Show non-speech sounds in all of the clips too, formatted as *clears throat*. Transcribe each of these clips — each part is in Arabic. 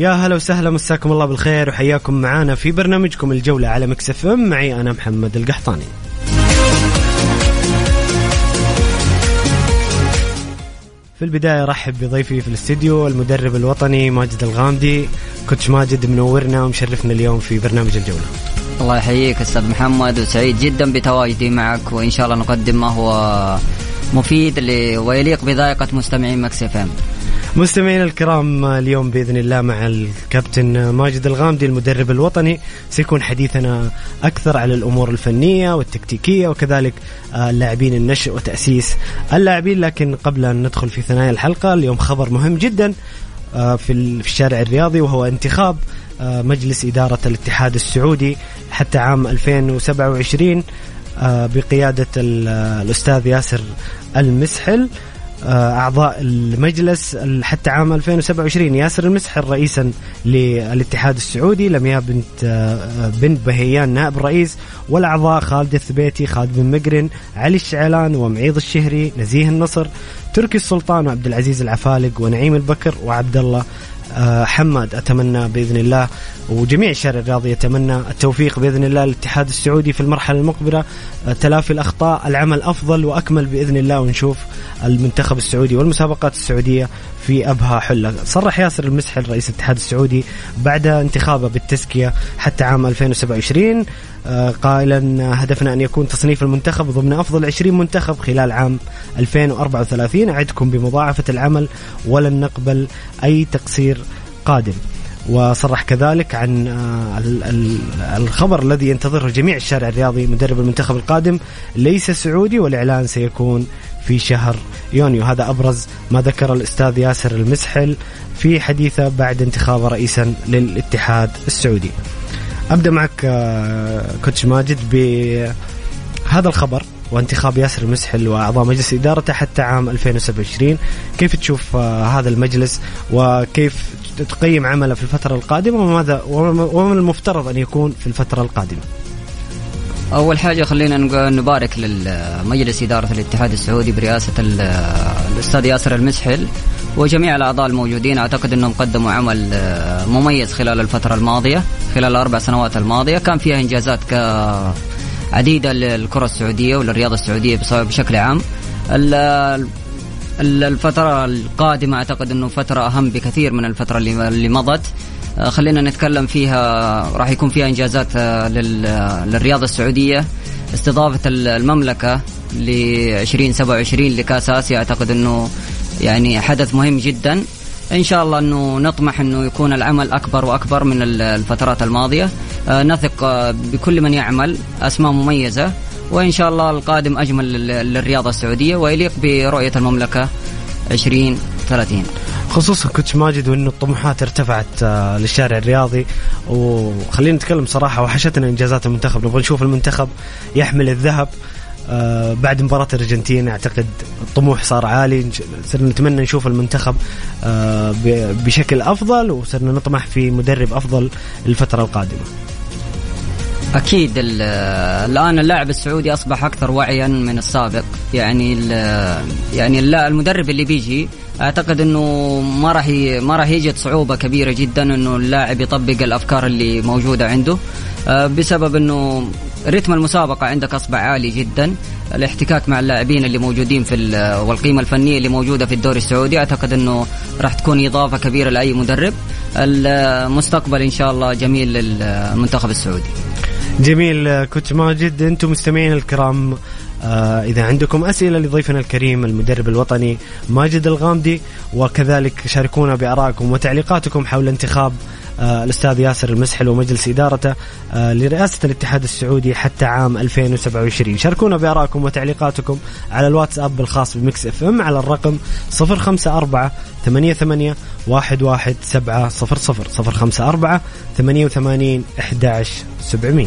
يا هلا وسهلا مساكم الله بالخير وحياكم معانا في برنامجكم الجولة على Mix FM. معي أنا محمد القحطاني. في البداية رحب بضيفي في الاستديو المدرب الوطني ماجد الغامدي. coach ماجد منورنا ومشرفنا اليوم في برنامج الجولة. الله يحييك أستاذ محمد وسعيد جدا بتواجدي معك وإن شاء الله نقدم ما هو مفيد ويليق بذائقة مستمعين Mix FM. مستمعينا الكرام اليوم بإذن الله مع الكابتن ماجد الغامدي المدرب الوطني سيكون حديثنا أكثر على الأمور الفنية والتكتيكية وكذلك آه، اللاعبين النشء وتأسيس اللاعبين. لكن قبل أن ندخل في ثنايا الحلقة اليوم خبر مهم جدا آه، في ال- في الشارع الرياضي وهو انتخاب آه، مجلس إدارة الاتحاد السعودي حتى عام 2027 آه، بقيادة ال- آه، الأستاذ ياسر المسحل. آه، أعضاء المجلس ال- حتى عام 2027 ياسر المسحل رئيسا للاتحاد السعودي لمياء بنت آه، بنت بهيان نائب الرئيس والأعضاء خالد الثبيتي خالد بن مقرن علي الشعلان ومعيض الشهري نزيه النصر تركي السلطان وعبد العزيز العفالق ونعيم البكر وعبد الله آه، حماد أتمنى بإذن الله وجميع الشارع الرياضي يتمنى التوفيق بإذن الله للاتحاد السعودي في المرحلة المقبلة. آه، تلافي الأخطاء العمل أفضل وأكمل بإذن الله ونشوف المنتخب السعودي والمسابقات السعودية في ابهى حلة. صرح ياسر المسحل رئيس الاتحاد السعودي بعد انتخابه بالتزكية حتى عام 2027 آه، قائلا هدفنا أن يكون تصنيف المنتخب ضمن أفضل 20 منتخب خلال عام 2034 أعدكم بمضاعفة العمل ولن نقبل أي تقصير قادم. وصرح كذلك عن آه، ال- ال- الخبر الذي ينتظره جميع الشارع الرياضي مدرب المنتخب القادم. ليس سعودي والإعلان سيكون في شهر يونيو. هذا أبرز ما ذكر الأستاذ ياسر المسحل في حديثه بعد انتخابه رئيسا للاتحاد السعودي. أبدأ معك آه، كوتش ماجد بهذا الخبر وانتخاب ياسر المسحل وأعضاء مجلس ادارته حتى عام 2027 كيف تشوف آه، هذا المجلس وكيف تقيم عمله في الفترة القادمة وماذا وما المفترض أن يكون في الفترة القادمة؟ أول حاجة خلينا نبارك لمجلس إدارة الاتحاد السعودي برئاسة ال- الأستاذ ياسر المسحل. وجميع الأعضاء الموجودين أعتقد أنهم قدموا عمل آه، مميز خلال الفترة الماضية خلال الأربع سنوات الماضية. كان فيها عديده للكرة السعودية وللرياضة السعودية بص- بشكل عام. ال- ال- الفترة القادمة أعتقد أنه فترة أهم بكثير من الفترة اللي مضت. آه، خلينا نتكلم فيها راح يكون فيها إنجازات آه، لل- للرياضة السعودية. استضافة ال- المملكة ل 2027 لكأس آسيا أعتقد أنه يعني حدث مهم جدا. إن شاء الله إنه نطمح إنه يكون العمل أكبر وأكبر من ال- الفترات الماضية. آه، نثق آه، بكل من يعمل أسماء مميزة. وإن شاء الله القادم أجمل لل- للرياضة السعودية. ويليق برؤية المملكة 2030 خصوصا كوتش ماجد وإنه الطموحات ارتفعت آه، للشارع الرياضي. وخلينا نتكلم صراحة وحشتنا إنجازات المنتخب. نبغى نشوف المنتخب يحمل الذهب. آه، بعد مباراة الأرجنتين أعتقد الطموح صار عالي. صرنا نتمنى نشوف المنتخب آه، بشكل أفضل وصرنا نطمح في مدرب أفضل الفترة القادمة. أكيد ال- الآن اللاعب السعودي أصبح أكثر وعيا من السابق. يعني يعني المدرب اللي بيجي أعتقد إنه ما راح ما راح يجد صعوبة كبيرة جدا إنه اللاعب يطبق الأفكار اللي موجودة عنده. آه، بسبب إنه رتم المسابقة عندك أصبح عالي جدا. الاحتكاك مع اللاعبين اللي موجودين في والقيمة الفنية اللي موجودة في الدوري السعودي أعتقد أنه راح تكون إضافة كبيرة لأي مدرب. المستقبل إن شاء الله جميل للمنتخب السعودي. جميل كوتش ماجد أنتم مستمعين الكرام آه إذا عندكم أسئلة لضيفنا الكريم المدرب الوطني ماجد الغامدي وكذلك شاركونا بآرائكم وتعليقاتكم حول انتخاب الأستاذ ياسر المسحل ومجلس إدارته آه لرئاسة الاتحاد السعودي حتى عام 2027 شاركونا بآرائكم وتعليقاتكم على الواتساب الخاص ب Mix FM على الرقم 054 88 11700 054 88 11700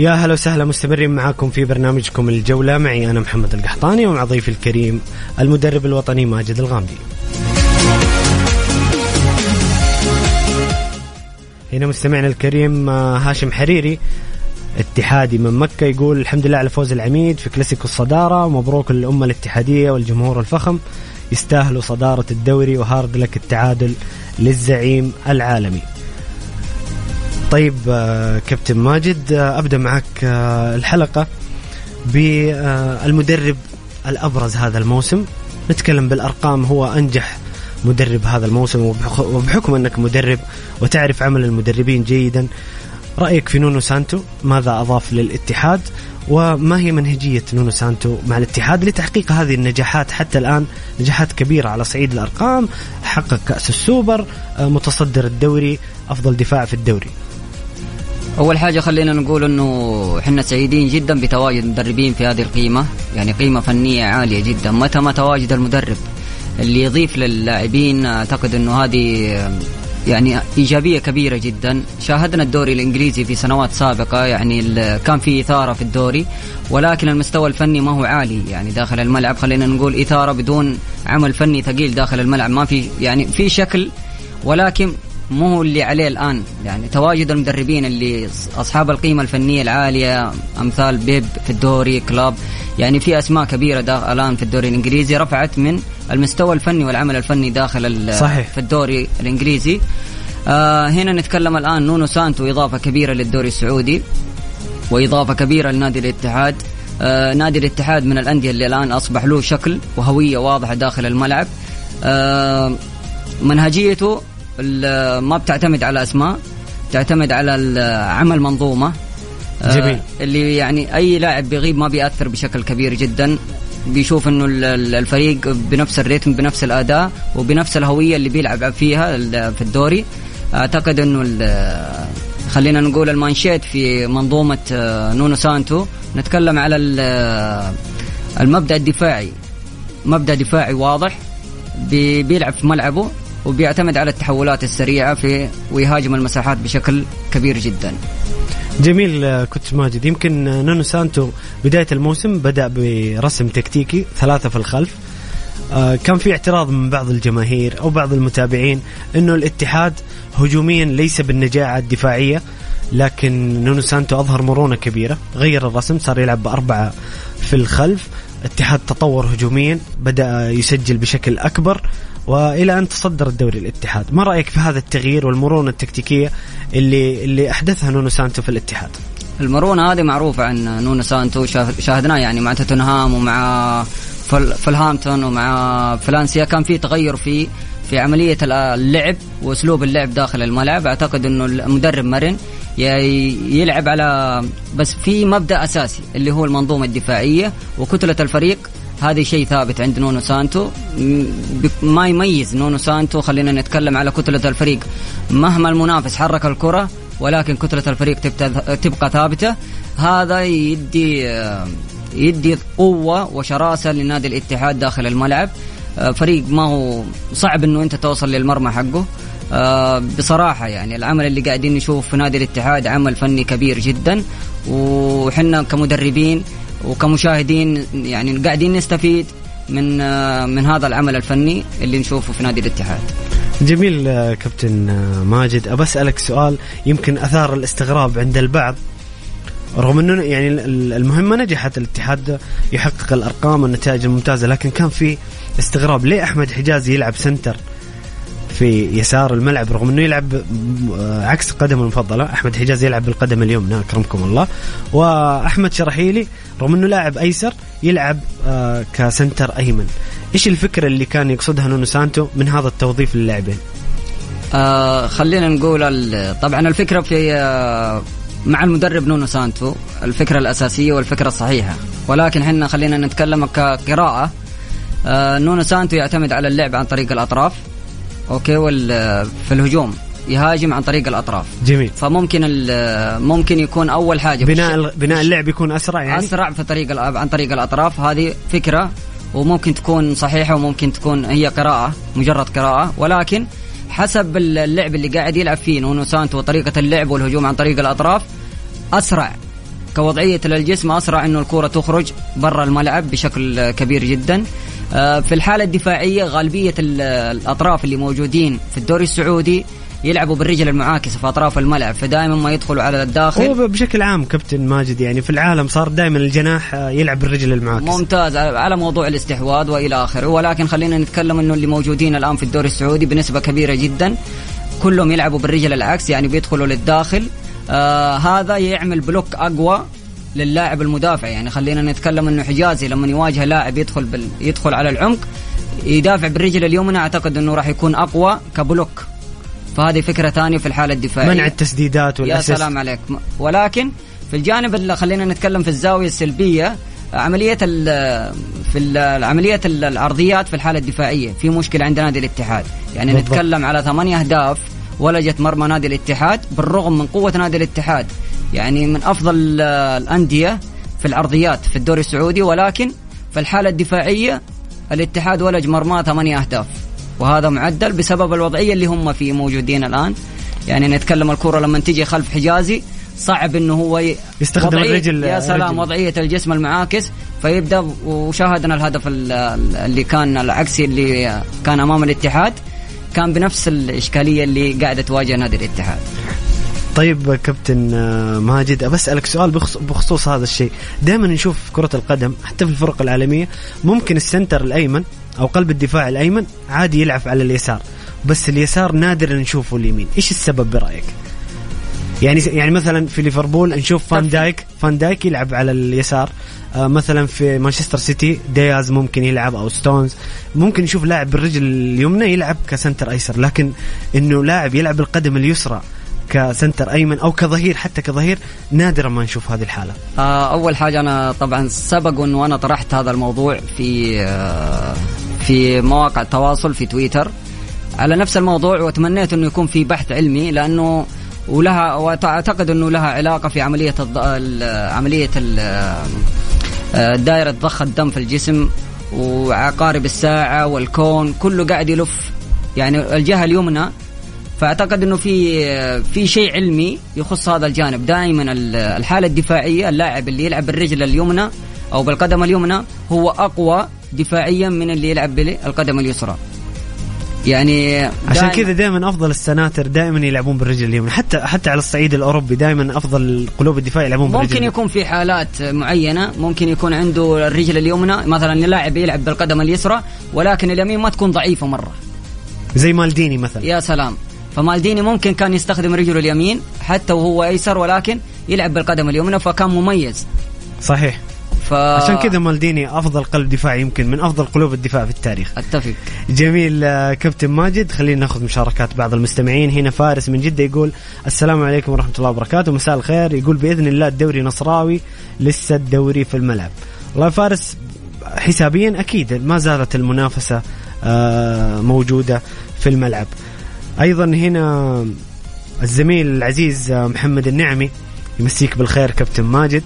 يا هلا وسهلا مستمرين معاكم في برنامجكم الجولة. معي أنا محمد القحطاني ومع ضيفي الكريم المدرب الوطني ماجد الغامدي. هنا مستمعنا الكريم آه، هاشم حريري اتحادي من مكة يقول الحمد لله على فوز العميد في كلاسيكو الصدارة. مبروك للأمة الاتحادية والجمهور الفخم. يستاهلوا صدارة الدوري وهارد لك التعادل للزعيم العالمي. طيب آه، كابتن ماجد آه، أبدأ معك آه، الحلقة بالمدرب الأبرز هذا الموسم. نتكلم بالأرقام هو أنجح مدرب هذا الموسم وبحكم أنك مدرب وتعرف عمل المدربين جيدا رأيك في نونو سانتو؟ ماذا أضاف للاتحاد؟ وما هي منهجية نونو سانتو مع الاتحاد لتحقيق هذه النجاحات؟ حتى الآن نجاحات كبيرة على صعيد الأرقام حقق كأس السوبر متصدر الدوري أفضل دفاع في الدوري. أول حاجة خلينا نقول إنه إحنا سعيدين جدا بتواجد مدربين في هذه القيمة. يعني قيمة فنية عالية جدا. متى ما تواجد المدرب اللي يضيف للاعبين أعتقد إنه هذه يعني إيجابية كبيرة جدا. شاهدنا الدوري الإنجليزي في سنوات سابقة. يعني كان في إثارة في الدوري ولكن المستوى الفني ما هو عالي. يعني داخل الملعب خلينا نقول إثارة بدون عمل فني ثقيل داخل الملعب. ما في يعني في شكل ولكن مو هو اللي عليه الآن. يعني تواجد المدربين اللي أصحاب القيمة الفنية العالية أمثال بيب في الدوري كلاب يعني في أسماء كبيرة الآن في الدوري الإنجليزي رفعت من المستوى الفني والعمل الفني داخل صحيح. في الدوري الإنجليزي. آه هنا نتكلم الآن نونو سانتو إضافة كبيرة للدوري السعودي وإضافة كبيرة لنادي الاتحاد. آه نادي الاتحاد من الأندية اللي الآن أصبح له شكل وهوية واضحة داخل الملعب. آه منهجيته ما بتعتمد على اسماء تعتمد على عمل منظومة. آه، جميل. اللي يعني أي لاعب بيغيب ما بيأثر بشكل كبير جدا. بيشوف إنه الفريق بنفس الريتم بنفس الأداء وبنفس الهوية اللي بيلعب فيها في الدوري. أعتقد إنه خلينا نقول المانشيت في منظومة آه، نونو سانتو. نتكلم على المبدأ الدفاعي. مبدأ دفاعي واضح. بيلعب في ملعبه. وبيعتمد على التحولات السريعة في ويهاجم المساحات بشكل كبير جدا. جميل كابتن ماجد. يمكن نونو سانتو بداية الموسم بدأ برسم تكتيكي ثلاثة في الخلف. آه، كان في اعتراض من بعض الجماهير أو بعض المتابعين إنه الاتحاد هجوميا ليس بالنجاعة الدفاعية لكن نونو سانتو أظهر مرونة كبيرة غير الرسم صار يلعب بأربعة في الخلف. الاتحاد تطور هجوميا بدأ يسجل بشكل أكبر وإلى أن تصدر الدوري الاتحاد. ما رأيك في هذا التغيير والمرونة التكتيكية اللي اللي أحدثها نونو سانتو في الاتحاد؟ المرونة هذه معروفة عن نونو سانتو. شاهدناه يعني مع توتنهام ومع ولفرهامبتون ومع فالنسيا. كان في تغير في في عملية اللعب وأسلوب اللعب داخل الملعب. أعتقد إنه المدرب مرن يلعب على بس في مبدأ أساسي اللي هو المنظومة الدفاعية وكتلة الفريق. هذا شيء ثابت عند نونو سانتو. ما يميز نونو سانتو خلينا نتكلم على كتلة الفريق. مهما المنافس حرك الكرة ولكن كتلة الفريق تبقى ثابتة. هذا يدي يدي قوة وشراسة لنادي الاتحاد داخل الملعب. آه، فريق ما هو صعب إنه أنت توصل للمرمى حقه. آه، بصراحة يعني العمل اللي قاعدين نشوف في نادي الاتحاد عمل فني كبير جدا وحنا كمدربين وكمشاهدين يعني قاعدين نستفيد من من هذا العمل الفني اللي نشوفه في نادي الاتحاد. جميل كابتن ماجد أبى أسألك سؤال يمكن أثار الاستغراب عند البعض رغم إنه يعني المهمة نجحت الاتحاد يحقق الأرقام والنتائج الممتازة لكن كان في استغراب ليه أحمد حجازي يلعب center في يسار الملعب رغم إنه يلعب عكس قدمه المفضلة أحمد حجازي يلعب بالقدم اليمنى اكرمكم الله. وأحمد شراحيلي رغم إنه لاعب أيسر يلعب آه، ك center أيمن. إيش الفكرة اللي كان يقصدها نونو سانتو من هذا التوظيف للاعبين؟ آه خلينا نقول طبعا الفكرة في آه مع المدرب نونو سانتو الفكرة الأساسية والفكرة الصحيحة. ولكن حنا خلينا نتكلم كقراءة. آه نونو سانتو يعتمد على اللعب عن طريق الأطراف. أوكي وال في الهجوم. يهاجم عن طريق الأطراف. جميل. فممكن ممكن يكون أول حاجة بناء بناء اللعب يكون أسرع يعني؟ أسرع في طريق عن طريق الأطراف. هذه فكرة وممكن تكون صحيحة وممكن تكون هي قراءة مجرد قراءة. ولكن حسب اللعب اللي قاعد يلعب فيه نونو سانتو وطريقة اللعب والهجوم عن طريق الأطراف أسرع. كوضعية للجسم أسرع إنه الكره تخرج برا الملعب بشكل كبير جدا. في الحالة الدفاعية غالبية الأطراف اللي موجودين في الدوري السعودي يلعبوا بالرجل المعاكسه في أطراف الملعب فدائما ما يدخلوا على الداخل. هو بشكل عام كابتن ماجد يعني في العالم صار دائما الجناح آه، يلعب بالرجل المعاكسه ممتاز على موضوع الاستحواذ وإلى آخره. ولكن خلينا نتكلم إنه اللي موجودين الآن في الدوري السعودي بنسبة كبيرة جدا كلهم يلعبوا بالرجل العكس يعني بيدخلوا للداخل. آه هذا يعمل block أقوى للاعب المدافع. يعني خلينا نتكلم إنه حجازي لما يواجه لاعب يدخل بال... يدخل على العمق يدافع بالرجل اليمنى أعتقد إنه راح يكون أقوى ك block. فهذه فكرة ثانية في الحالة الدفاعية. منع التسديدات وال assist. يا سلام عليك. ولكن في الجانب اللي خلينا نتكلم في الزاوية السلبية عملية ال في ال عملية العرضيات في الحالة الدفاعية. في مشكلة عند نادي الاتحاد. يعني بالضبط. نتكلم على ثمانية أهداف ولجت مرمى نادي الاتحاد بالرغم من قوة نادي الاتحاد. يعني من أفضل الأندية في العرضيات في الدوري السعودي ولكن في الحالة الدفاعية الاتحاد ولج مرماه ثمانية أهداف وهذا معدل بسبب الوضعية اللي هم فيه موجودين الآن يعني نتكلم الكرة لما تيجي خلف حجازي صعب إنه هو يستخدم الرجل يا سلام الرجل. وضعية الجسم المعاكس فيبدأ وشاهدنا الهدف اللي كان العكسي اللي كان أمام الاتحاد كان بنفس الإشكالية اللي قاعدة تواجه نادي الاتحاد طيب كابتن آه، ماجد بسألك سؤال بخصوص هذا الشيء. دائما نشوف كرة القدم حتى في الفرق العالمية ممكن السنتر الأيمن أو قلب الدفاع الأيمن عادي يلعب على اليسار. بس اليسار نادر نشوفه اليمين. إيش السبب برأيك؟ يعني يعني مثلا في ليفربول نشوف فان دايك فان دايك يلعب على اليسار. آه مثلا في مانشستر سيتي دياز ممكن يلعب أو ستونز. ممكن نشوف لاعب بالرجل اليمنى يلعب ك center أيسر. لكن إنه لاعب يلعب بالقدم اليسرى ك center أيمن أو كظهير حتى كظهير نادرا ما نشوف هذه الحالة. آه أول حاجة أنا طبعا سبق انه أنا طرحت هذا الموضوع في آه في مواقع التواصل في تويتر على نفس الموضوع وتمنيت أنه يكون في بحث علمي لأنه ولها وأعتقد أنه لها علاقة في عملية عملية آه، دائرة ضخ الدم في الجسم وعقارب الساعة والكون كله قاعد يلف يعني الجهة اليمنى فأعتقد إنه في في شيء علمي يخص هذا الجانب. دائما الحالة الدفاعية اللاعب اللي يلعب بالرجل اليمنى أو بالقدم اليمنى هو أقوى دفاعيا من اللي يلعب بالقدم اليسرى. يعني عشان كذا دائما أفضل السناتر دائما يلعبون بالرجل اليمنى. حتى حتى على الصعيد الأوروبي دائما أفضل قلوب الدفاع يلعبون بالرجل ممكن يكون في حالات معينة ممكن يكون عنده الرجل اليمنى مثلا لاعب يلعب بالقدم اليسرى ولكن اليمين ما تكون ضعيفة مرة. زي مالديني مثلا. يا سلام. فمالديني ممكن كان يستخدم رجله اليمين حتى وهو أيسر ولكن يلعب بالقدم اليمنى فكان مميز. صحيح. ف... عشان كذا مالديني أفضل قلب دفاع يمكن من أفضل قلوب الدفاع في التاريخ. أتفق. جميل آه، كابتن ماجد خلينا ناخذ مشاركات بعض المستمعين. هنا فارس من جدة يقول السلام عليكم ورحمة الله وبركاته. مساء الخير. يقول بإذن الله الدوري نصراوي لسه الدوري في الملعب. والله فارس حسابيا أكيد ما زالت المنافسة آه، موجودة في الملعب. أيضا هنا الزميل العزيز محمد النعمي يمسيك بالخير كابتن ماجد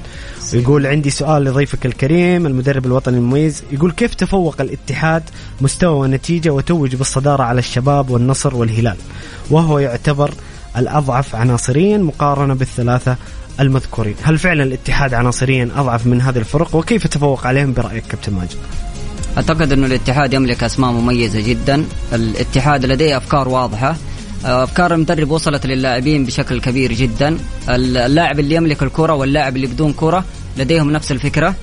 يقول عندي سؤال لضيفك الكريم المدرب الوطني المميز يقول كيف تفوق الاتحاد مستوى ونتيجة وتوج بالصدارة على الشباب والنصر والهلال؟ وهو يعتبر الأضعف عناصريا مقارنة بالثلاثة المذكورين. هل فعلا الاتحاد عناصريا أضعف من هذه الفرق؟ وكيف تفوق عليهم برأيك كابتن ماجد؟ أعتقد انه الاتحاد يملك أسماء مميزة جدا. الاتحاد لديه أفكار واضحة. أفكار المدرب وصلت للاعبين بشكل كبير جدا. اللاعب اللي يملك الكرة واللاعب اللي بدون كرة لديهم نفس الفكرة.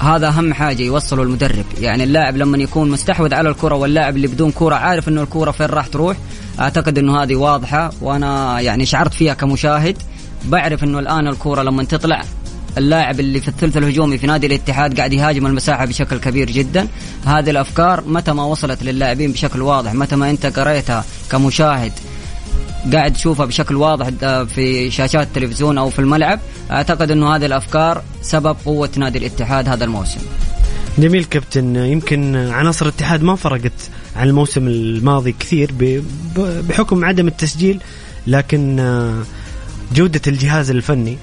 هذا أهم حاجة يوصله المدرب. يعني اللاعب لما يكون مستحوذ على الكرة واللاعب اللي بدون كرة عارف إنه الكرة فين راح تروح. أعتقد إنه هذه واضحة وأنا يعني شعرت فيها كمشاهد. بعرف إنه الآن الكرة لما تطلع اللاعب اللي في الثلث الهجومي في نادي الاتحاد قاعد يهاجم المساحة بشكل كبير جدا. هذه الأفكار متى ما وصلت للاعبين بشكل واضح متى ما أنت قريتها كمشاهد قاعد تشوفها بشكل واضح في شاشات التلفزيون أو في الملعب أعتقد إنه هذه الأفكار سبب قوة نادي الاتحاد هذا الموسم. جميل كابتن. يمكن عناصر الاتحاد ما فرقت عن الموسم الماضي كثير بحكم عدم التسجيل لكن جودة الجهاز الفني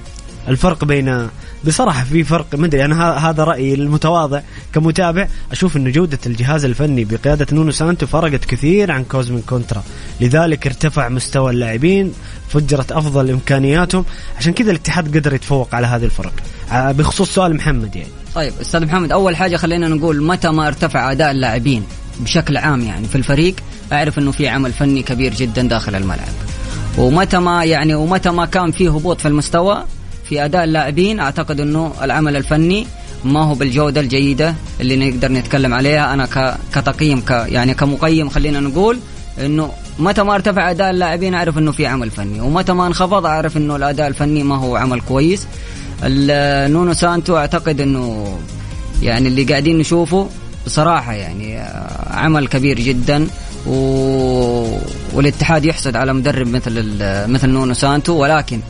الفرق بين بصراحة في فرق ما أدري أنا هذا رأيي المتواضع كمتابع. أشوف انه جودة الجهاز الفني بقيادة نونو سانتو فرقت كثير عن كوزمين كونترا. لذلك ارتفع مستوى اللاعبين فجرت أفضل إمكانياتهم. عشان كذا الاتحاد قدر يتفوق على هذه الفرق. بخصوص سؤال محمد يعني. طيب أستاذ محمد أول حاجة خلينا نقول متى ما ارتفع أداء اللاعبين بشكل عام يعني في الفريق أعرف إنه في عمل فني كبير جدا داخل الملعب. ومتى ما يعني ومتى ما كان في هبوط في المستوى في أداء اللاعبين. أعتقد إنه العمل الفني ما هو بالجودة الجيدة اللي نقدر نتكلم عليها. أنا كتقييم ك يعني كمقيم خلينا نقول إنه متى ما ارتفع أداء اللاعبين أعرف إنه في عمل فني ومتى ما انخفض أعرف إنه الأداء الفني ما هو عمل كويس. نونو سانتو أعتقد إنه يعني اللي قاعدين نشوفه بصراحة يعني عمل كبير جدا و... والاتحاد يحسد على مدرب مثل مثل نونو سانتو. ولكن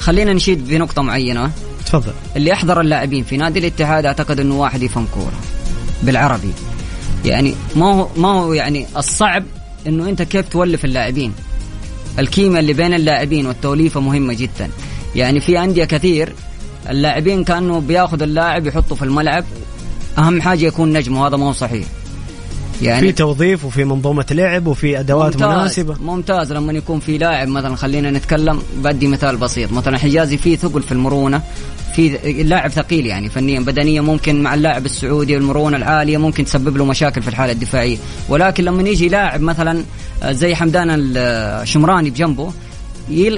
خلينا نشيد بنقطة معينة. تفضل. اللي أحضر اللاعبين في نادي الاتحاد أعتقد أنه واحد يفهم كورة بالعربي. يعني ما هو ما هو يعني الصعب إنه أنت كيف تولف اللاعبين. الكيمياء اللي بين اللاعبين والتوليفة مهمة جدا. يعني في أندية كثير اللاعبين كأنه بياخذ اللاعب يحطه في الملعب. أهم حاجة يكون نجم وهذا ما هو صحيح. يعني في توظيف وفي منظومة لعب وفي أدوات ممتاز مناسبة. ممتاز. لما يكون في لاعب مثلا خلينا نتكلم بدي مثال بسيط. مثلا حجازي فيه ثقل في المرونة في لاعب ثقيل يعني فنيا. بدنيا ممكن مع اللاعب السعودي والمرونه العالية ممكن تسبب له مشاكل في الحالة الدفاعية. ولكن لما يجي لاعب مثلا زي حمدان الشمراني بجنبه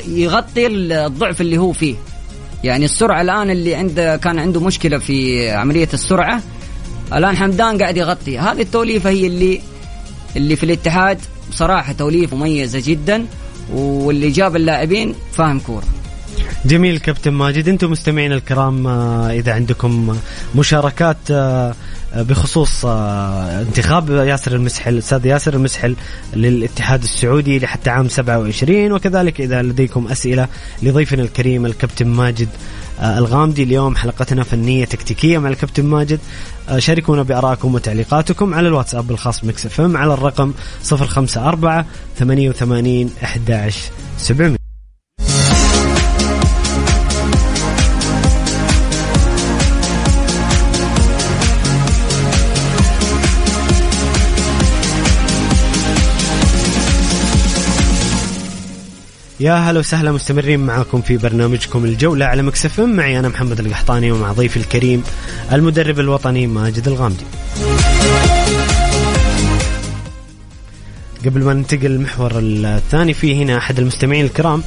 يغطي الضعف اللي هو فيه. يعني السرعة الآن اللي عنده كان عنده مشكلة في عملية السرعة الآن حمدان قاعد يغطي. هذه التوليفة هي اللي اللي في الاتحاد. بصراحة توليفة مميزة جدا واللي جاب اللاعبين فاهم كورة. جميل كابتن ماجد. أنتم مستمعين الكرام آه، إذا عندكم مشاركات آه، بخصوص آه، انتخاب ياسر المسحل الاستاذ ياسر المسحل للاتحاد السعودي لحتى عام 27 وكذلك إذا لديكم أسئلة لضيفنا الكريم الكابتن ماجد الغامدي اليوم حلقتنا فنية تكتيكية مع الكابتن ماجد. شاركونا بارائكم وتعليقاتكم على الواتساب الخاص Mix FM على الرقم 054 88 11 700 يا هلا وسهلا مستمرين معاكم في برنامجكم الجولة على Mix FM معي أنا محمد القحطاني ومع ضيفي الكريم المدرب الوطني ماجد الغامدي. قبل ما ننتقل المحور الثاني في هنا أحد المستمعين الكرام.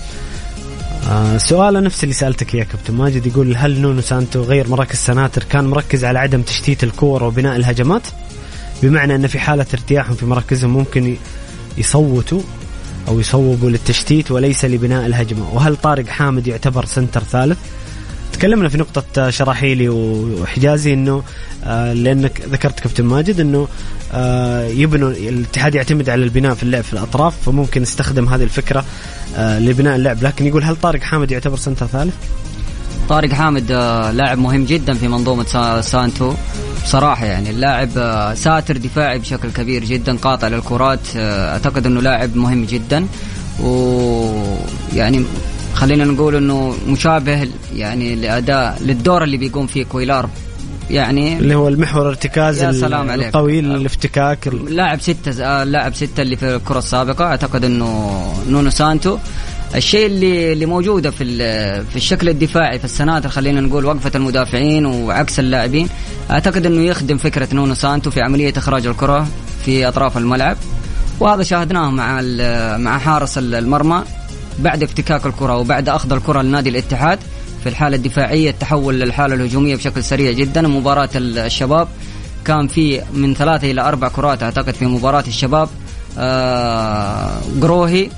آه سؤاله نفس اللي سألتك يا كابتن ماجد يقول هل نونو سانتو غير مراكز سناتر كان مركز على عدم تشتيت الكورة وبناء الهجمات؟ بمعنى أن في حالة ارتياحهم في مراكزهم ممكن يصوتوا أو يصوبوا للتشتيت وليس لبناء الهجمة. وهل طارق حامد يعتبر center ثالث؟ تكلمنا في نقطة شراحيلي وحجازي إنه آه لأنك ذكرت كابتن ماجد إنه آه يبنوا الاتحاد يعتمد على البناء في اللعب في الأطراف فممكن استخدم هذه الفكرة آه لبناء اللعب. لكن يقول هل طارق حامد يعتبر center ثالث؟ طارق حامد آه، لاعب مهم جدا في منظومة سانتو. بصراحة يعني اللاعب آه، ساتر دفاعي بشكل كبير جدا قاطع للكرات آه، أعتقد إنه لاعب مهم جدا. ويعني خلينا نقول إنه مشابه يعني لأداء للدور اللي بيقوم فيه كويلار. يعني اللي هو المحور ارتكاز يا سلام عليك. القوي للافتكاك لاعب ستة لاعب ستة اللي في الكرة السابقة. أعتقد إنه نونو سانتو. الشيء اللي اللي موجودة في في الشكل الدفاعي في السناتر خلينا نقول وقفة المدافعين وعكس اللاعبين أعتقد إنه يخدم فكرة نونو سانتو في عملية إخراج الكرة في أطراف الملعب. وهذا شاهدناه مع مع حارس المرمى بعد افتكاك الكرة وبعد أخذ الكرة لنادي الاتحاد في الحالة الدفاعية التحول للحالة الهجومية بشكل سريع جدا. مباراة الشباب كان في من ثلاثة إلى أربع كرات أعتقد في مباراة الشباب آه قروهي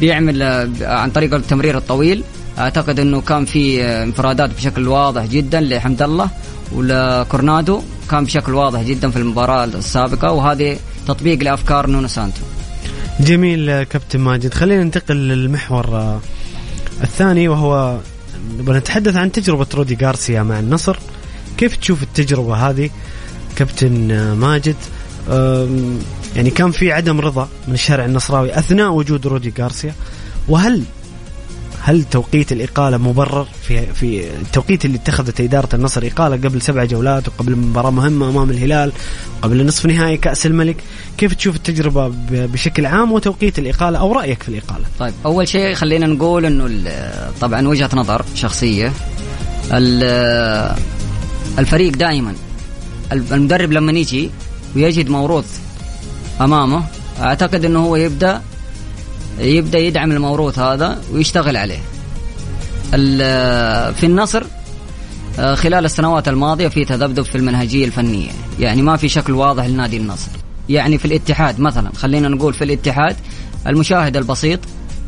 بيعمل آه عن طريق التمرير الطويل. أعتقد أنه كان في آه انفرادات بشكل واضح جدا لحمد الله ولكورنادو. كان بشكل واضح جدا في المباراة السابقة وهذه تطبيق لأفكار نونو سانتو. جميل كابتن ماجد. خلينا ننتقل للمحور آه، الثاني وهو نبغى نتحدث عن تجربة رودي غارسيا مع النصر. كيف تشوف التجربة هذه كابتن آه، ماجد؟ يعني كان في عدم رضا من الشارع النصراوي أثناء وجود رودي غارسيا. وهل هل توقيت الإقالة مبرر في في التوقيت اللي اتخذته إدارة النصر إقالة قبل سبع جولات وقبل مباراة مهمة أمام الهلال قبل نصف نهائي كأس الملك؟ كيف تشوف التجربة بشكل عام وتوقيت الإقالة أو رأيك في الإقالة؟ طيب أول شيء خلينا نقول أنه طبعا وجهة نظر شخصية. الفريق دائما المدرب لما يجي ويجد موروث أمامه. أعتقد إنه هو يبدا يبدأ يدعم الموروث هذا ويشتغل عليه. في النصر آه، خلال السنوات الماضية في تذبذب في المنهجية الفنية. يعني ما في شكل واضح لنادي النصر. يعني في الاتحاد مثلا خلينا نقول في الاتحاد المشاهد البسيط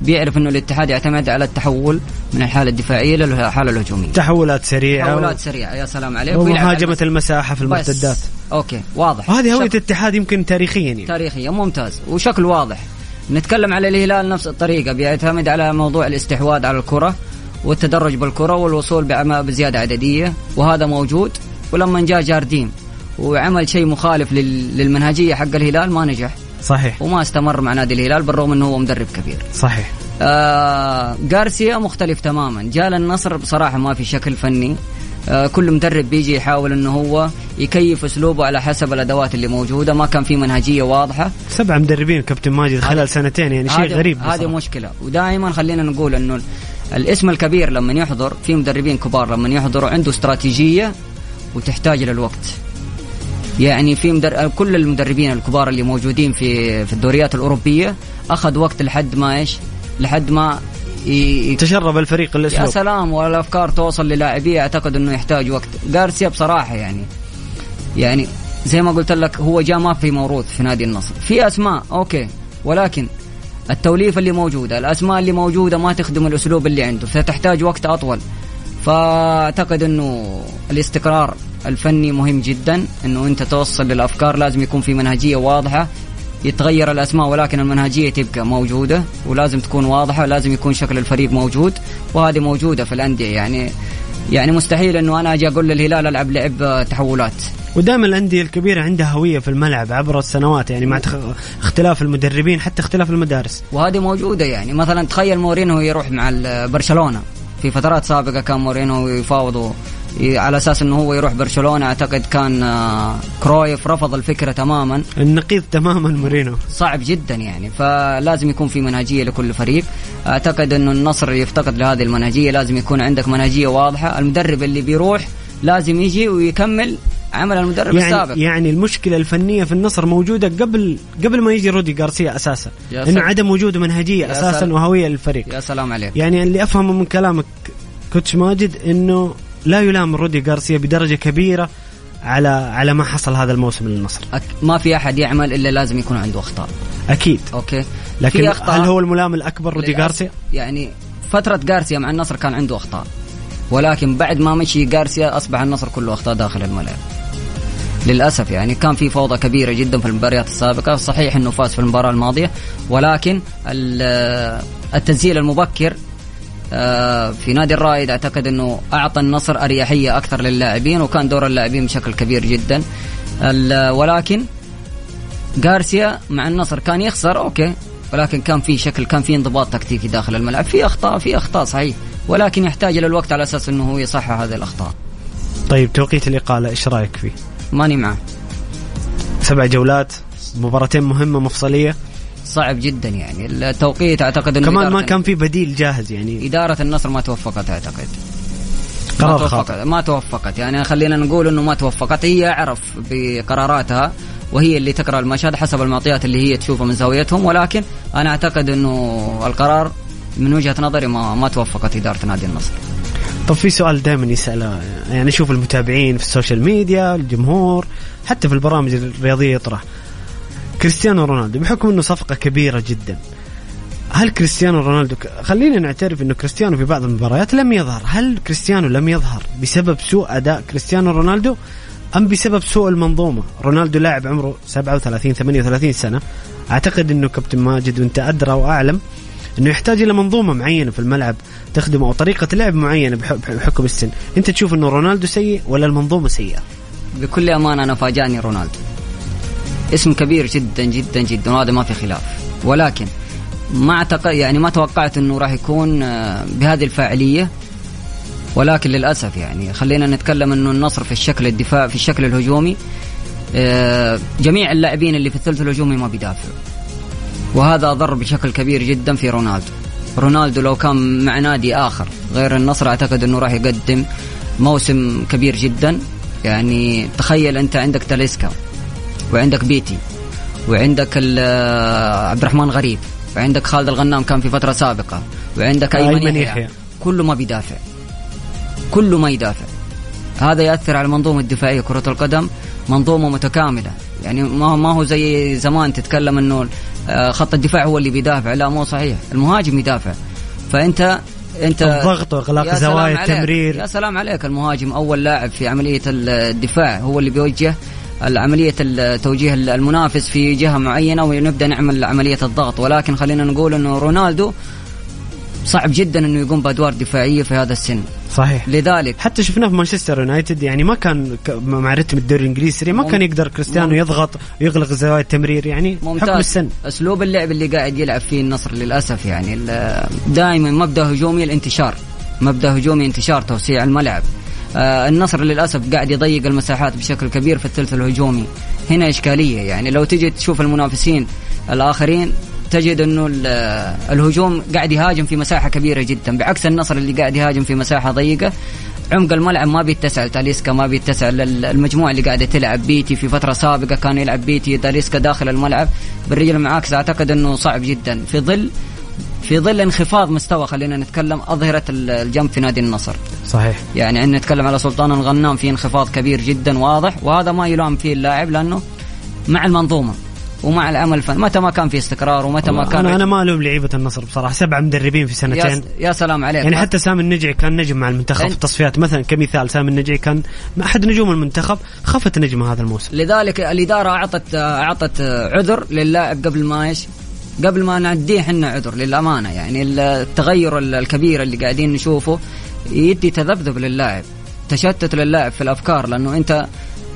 بيعرف إنه الاتحاد يعتمد على التحول من الحالة الدفاعية للحاله الهجومية. تحولات سريعة. تحولات سريعة. يا سلام عليك. ومهاجمة المساحة في المرتدات أوكي. واضح. وهذه هوية الاتحاد يمكن تاريخيا يعني. تاريخيا. ممتاز. وشكل واضح. نتكلم على الهلال نفس الطريقة. بيعتمد على موضوع الاستحواذ على الكرة والتدرج بالكرة والوصول بزيادة عددية. وهذا موجود. ولما جاء جارديم وعمل شيء مخالف للمنهجية حق الهلال ما نجح. صحيح. وما استمر مع نادي الهلال بالرغم إنه هو مدرب كبير. صحيح. آه غارسيا مختلف تماما. جاء للنصر بصراحة ما في شكل فني. آه كل مدرب بيجي يحاول إنه هو يكيف أسلوبه على حسب الأدوات اللي موجودة. ما كان في منهجية واضحة. سبع مدربين كابتن ماجد خلال سنتين يعني شيء غريب هذه مشكلة. ودائما خلينا نقول إنه الاسم الكبير لما يحضر في مدربين كبار لما يحضروا عنده استراتيجية وتحتاج للوقت يعني في مدر... كل المدربين الكبار اللي موجودين في في الدوريات الأوروبية أخذ وقت لحد ما إيش؟ لحد ما ي... تشرب الفريق الاسلوب يا سلام والأفكار توصل للاعبيه أعتقد إنه يحتاج وقت. جارسيا بصراحة يعني يعني زي ما قلت لك هو جاء ما في موروث في نادي النصر. في أسماء أوكي ولكن التوليفه اللي موجودة الأسماء اللي موجودة ما تخدم الأسلوب اللي عنده ستحتاج وقت أطول. فأعتقد إنه الاستقرار الفني مهم جدا إنه أنت توصل للأفكار لازم يكون في منهجية واضحة يتغير الأسماء ولكن المنهجية تبقى موجودة ولازم تكون واضحة لازم يكون شكل الفريق موجود وهذه موجودة في الأندية. يعني يعني مستحيل إنه أنا أجي أقول للهلال ألعب لعب تحولات. ودائما الأندية الكبيرة عندها هوية في الملعب عبر السنوات يعني مع اختلاف المدربين حتى اختلاف المدارس. وهذه موجودة يعني. مثلا تخيل مورينو يروح مع برشلونة. في فترات سابقة كان مورينو يفاوضه على أساس إنه هو يروح برشلونة أعتقد كان آه، كرويف رفض الفكرة تماما. النقيض تماما مورينو. صعب جدا يعني فلازم يكون في منهجية لكل فريق. أعتقد إنه النصر يفتقد لهذه المنهجية لازم يكون عندك منهجية واضحة. المدرب اللي بيروح لازم يجي ويكمل عمل المدرب يعني السابق. يعني المشكلة الفنية في النصر موجودة قبل قبل ما يجي رودي غارسيا أساسا. إنه عدم وجود منهجية أساسا. وهوية للفريق. يا سلام عليك. يعني اللي أفهمه من كلامك coach ماجد إنه لا يلام رودي غارسيا بدرجة كبيرة على على ما حصل هذا الموسم للنصر. أك... ما في أحد يعمل إلا لازم يكون عنده أخطاء. أكيد. أوكي. لكن هل هو الملام الأكبر رودي غارسيا؟ يعني فترة غارسيا مع النصر كان عنده أخطاء. ولكن بعد ما مشي غارسيا أصبح النصر كله أخطاء داخل الملعب. للأسف يعني كان في فوضى كبيرة جدا في المباريات السابقة. صحيح إنه فاز في المباراة الماضية. ولكن التسجيل المبكر في نادي الرائد أعتقد إنه أعطى النصر أريحية أكثر للاعبين وكان دور اللاعبين بشكل كبير جدا. ولكن غارسيا مع النصر كان يخسر أوكي. ولكن كان في شكل كان في انضباط تكتيكي داخل الملعب. في أخطاء في أخطاء صحيح. ولكن يحتاج إلى الوقت على أساس إنه هو يصحح هذه الأخطاء. طيب توقيت الإقالة إيش رأيك فيه؟ ماني معه. سبع جولات مباراتين مهمة مفصلية. صعب جدا يعني. التوقيت أعتقد إنه كمان ما كان في بديل جاهز يعني. إدارة النصر ما توفقت أعتقد. قرار ما توفقت خاطئ. ما توفقت. يعني خلينا نقول إنه ما توفقت. هي اعرف بقراراتها وهي اللي تقرأ المشهد حسب المعطيات اللي هي تشوفها من زاويتهم. ولكن أنا أعتقد إنه القرار من وجهة نظري ما ما توفقت إدارة نادي النصر. طب في سؤال دائما يسأله يعني أشوف المتابعين في السوشيال ميديا الجمهور حتى في البرامج الرياضية يطرح. كريستيانو رونالدو بحكم إنه صفقة كبيرة جدا. هل كريستيانو رونالدو خلينا نعترف إنه كريستيانو في بعض المباريات لم يظهر. هل كريستيانو لم يظهر بسبب سوء أداء كريستيانو رونالدو أم بسبب سوء المنظومة؟ رونالدو لاعب عمره 37 38 سنة. أعتقد إنه كابتن ماجد وأنت أدرى وأعلم إنه يحتاج إلى منظومة معينة في الملعب تخدمه أو طريقة لعب معينة بح- بحكم السن. أنت تشوف إنه رونالدو سيء ولا المنظومة سيئة؟ بكل أمانة أنا فاجأني رونالدو. اسم كبير جدا جدا جدا وهذا ما في خلاف. ولكن ما اعتقد يعني ما توقعت إنه راح يكون آه، بهذه الفاعلية. ولكن للأسف يعني خلينا نتكلم إنه النصر في الشكل الدفاع في الشكل الهجومي آه، جميع اللاعبين اللي في الثلث الهجومي ما بيدافعوا. وهذا ضر بشكل كبير جدا في رونالدو. رونالدو لو كان مع نادي آخر غير النصر أعتقد إنه راح يقدم موسم كبير جدا. يعني تخيل أنت عندك تاليسكا. وعندك بيتي وعندك ال- عبد الرحمن غريب وعندك خالد الغنام كان في فترة سابقة وعندك أيمن أيمن يحيى. كله ما بيدافع كله ما يدافع. هذا يأثر على المنظومه الدفاعية كرة القدم منظومة متكاملة. يعني ما ما هو زي زمان تتكلم إنه آه، خط الدفاع هو اللي بيدافع. لا مو صحيح. المهاجم يدافع. فانت انت الضغط وإغلاق زوايا. التمرير. يا سلام عليك. المهاجم أول لاعب في عملية الدفاع هو اللي بيوجه عملية توجيه المنافس في جهة معينة ونبدأ نعمل عملية الضغط. ولكن خلينا نقول أنه رونالدو صعب جدا أنه يقوم بأدوار دفاعية في هذا السن. صحيح. لذلك حتى شفناه في مانشستر يونايتد يعني ما كان مع رتم الدوري الإنجليزي ما مم- كان يقدر كريستيانو يضغط ويغلق زوايا التمرير يعني حكم ممتاز. السن. أسلوب اللعب اللي قاعد يلعب فيه النصر للأسف يعني دائما مبدأ هجومي الانتشار. مبدأ هجومي انتشار توسيع الملعب. النصر للأسف قاعد يضيق المساحات بشكل كبير في الثلث الهجومي. هنا إشكالية يعني لو تجي تشوف المنافسين الآخرين تجد إنه ال- الهجوم قاعد يهاجم في مساحة كبيرة جدا. بعكس النصر اللي قاعد يهاجم في مساحة ضيقة عمق الملعب ما بيتسع تاليسكا ما بيتسع المجموعه اللي قاعدة تلعب. بيتي في فترة سابقة كان يلعب بيتي تاليسكا داخل الملعب. بالرجل المعاكسه أعتقد إنه صعب جدا. في ظل في ظل انخفاض مستوى خلينا نتكلم أظهرة ال- الجنب في نادي النصر. صحيح. يعني عندنا نتكلم على سلطان الغنام في انخفاض كبير جدا واضح وهذا ما يلام فيه اللاعب لأنه مع المنظومة ومع العمل الفني متى ما كان في استقرار ومتى ما كان أنا أنا ما ألوم لعيبة النصر بصراحة سبعه مدربين في يا, سنتين. يا سلام عليك. يعني حتى سامي النجعي كان نجم مع المنتخب في التصفيات مثلا كمثال سامي النجعي كان أحد نجوم المنتخب خفت نجمة هذا الموسم. لذلك الإدارة اعطت أعطت عذر للاعب قبل ما إيش؟ قبل ما نعديه إحنا عذر للأمانة. يعني التغير الكبير اللي قاعدين نشوفه يدي تذبذب للاعب تشتت للاعب في الأفكار. لأنه أنت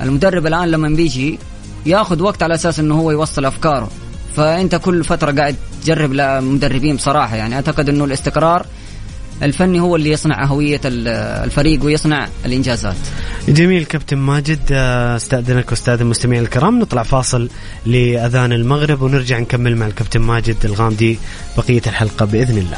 المدرب الآن لما بيجي ياخذ وقت على أساس إنه هو يوصل أفكاره. فأنت كل فترة قاعد تجرب لا- مدربين بصراحة. يعني أعتقد إنه الاستقرار الفني هو اللي يصنع هوية ال- الفريق ويصنع الإنجازات. جميل كابتن ماجد آه، استأذنك واستاذ المستمعين الكرام. نطلع فاصل لأذان المغرب ونرجع نكمل مع الكابتن ماجد الغامدي بقية الحلقة بإذن الله.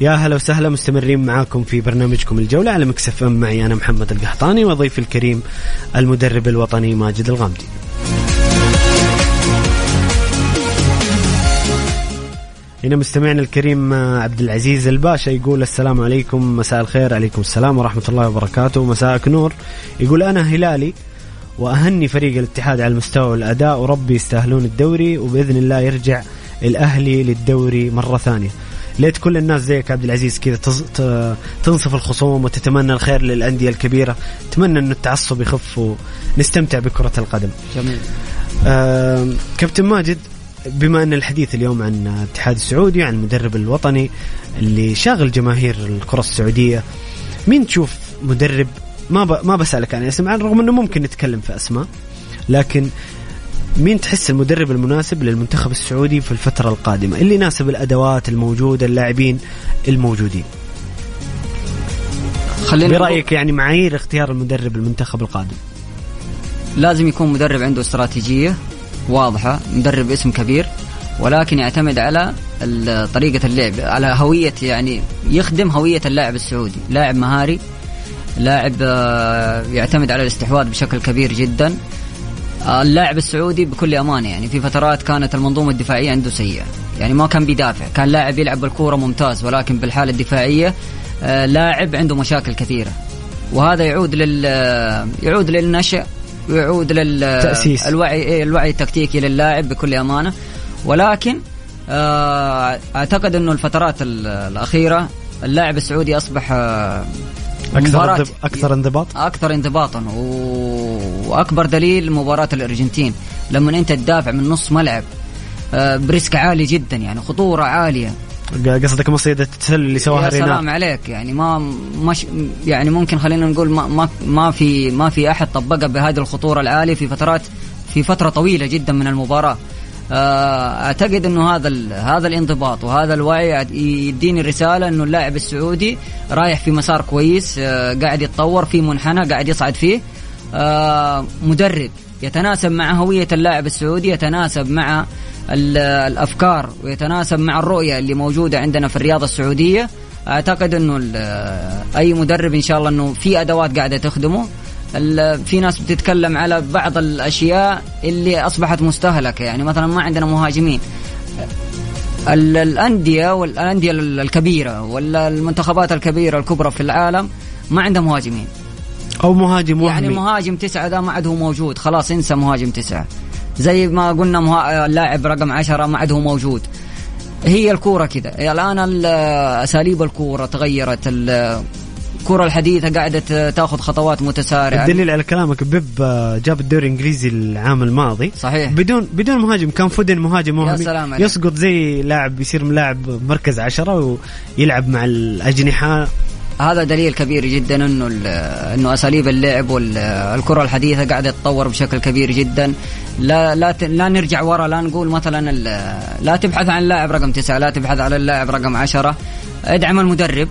يا هلا وسهلا مستمرين معاكم في برنامجكم الجولة على مكسف ام. معي أنا محمد القحطاني وضيفي الكريم المدرب الوطني ماجد الغامدي. هنا مستمعنا الكريم عبد العزيز الباشا يقول السلام عليكم مساء الخير عليكم السلام ورحمة الله وبركاته مساءك نور. يقول أنا هلالي وأهني فريق الاتحاد على المستوى والأداء وربي يستاهلون الدوري وبإذن الله يرجع الأهلي للدوري مرة ثانية. ليت كل الناس زيك عبد العزيز كذا تنصف الخصوم وتتمنى الخير للأندية الكبيرة. أتمنى أن التعصب يخف ونستمتع بكرة القدم. جميل. آه كابتن ماجد بما أن الحديث اليوم عن الاتحاد السعودي عن المدرب الوطني اللي شاغل جماهير الكرة السعودية مين تشوف مدرب ما ب... ما بسألك عن اسم رغم أنه ممكن نتكلم في أسماء لكن مين تحس المدرب المناسب للمنتخب السعودي في الفترة القادمة؟ اللي يناسب الأدوات الموجودة اللاعبين الموجودين. خلينا برأيك يعني معايير اختيار المدرب المنتخب القادم؟ لازم يكون مدرب عنده استراتيجية واضحة مدرب اسم كبير ولكن يعتمد على طريقة اللعب على هوية يعني يخدم هوية اللاعب السعودي. لاعب مهاري لاعب آه، يعتمد على الاستحواذ بشكل كبير جدا. اللاعب السعودي بكل أمانة يعني في فترات كانت المنظومة الدفاعية عنده سيئة. يعني ما كان بيدافع كان لاعب يلعب بالكورة ممتاز ولكن بالحالة الدفاعية آه، لاعب عنده مشاكل كثيرة. وهذا يعود لل يعود للنشأ ويعود للتأسيس الوعي إيه، الوعي التكتيكي للاعب بكل أمانة. ولكن أعتقد إنه الفترات الأخيرة اللاعب السعودي أصبح أكثر أكثر انضباط؟ أكثر انضباطا. و... وأكبر دليل مباراة الأرجنتين. لما أنت تدافع من نص ملعب آه، بريسك عالي جدا يعني خطورة عالية. قصدك مصيدة التسلل اللي سواها يا سلام عليك. يعني ما مش يعني ممكن خلينا نقول ما ما ما في ما في أحد طبقها بهذه الخطورة العالية في فترات في فترة طويلة جدا من المباراة. أعتقد إنه هذا هذا الانضباط وهذا الوعي يديني رسالة إنه اللاعب السعودي رايح في مسار كويس آه، قاعد يتطور في منحنى قاعد يصعد فيه. آه، مدرب يتناسب مع هوية اللاعب السعودي يتناسب مع الأفكار ويتناسب مع الرؤية اللي موجودة عندنا في الرياضة السعودية. أعتقد إنه أي مدرب إن شاء الله إنه في أدوات قاعدة تخدمه. في ناس بتتكلم على بعض الأشياء اللي أصبحت مستهلكة. يعني مثلا ما عندنا مهاجمين. الأندية والأندية الكبيرة ولا المنتخبات الكبيرة الكبرى في العالم ما عندها مهاجمين. أو مهاجم وهمي. يعني مهاجم تسعة ذا ما عاد هو موجود. خلاص انسى مهاجم تسعة. زي ما قلنا مها... اللاعب رقم عشرة ما عاد هو موجود. هي الكورة كذا الآن أساليب الكورة تغيرت. الكره الحديثة قاعدة تاخذ خطوات متسارعة. الدليل على كلامك بيب آه، جاب الدوري الإنجليزي العام الماضي. صحيح. بدون بدون مهاجم كان فودن مهاجم وهمي يسقط زي لاعب يصير لاعب مركز عشرة ويلعب مع الأجنحة. هذا دليل كبير جدا إنه إنه أساليب اللعب والكره الحديثة قاعدة تتطور بشكل كبير جدا. لا لا لا نرجع ورا لا نقول مثلا لا تبحث عن اللاعب رقم تسعة لا تبحث عن اللاعب رقم عشرة. ادعم المدرب.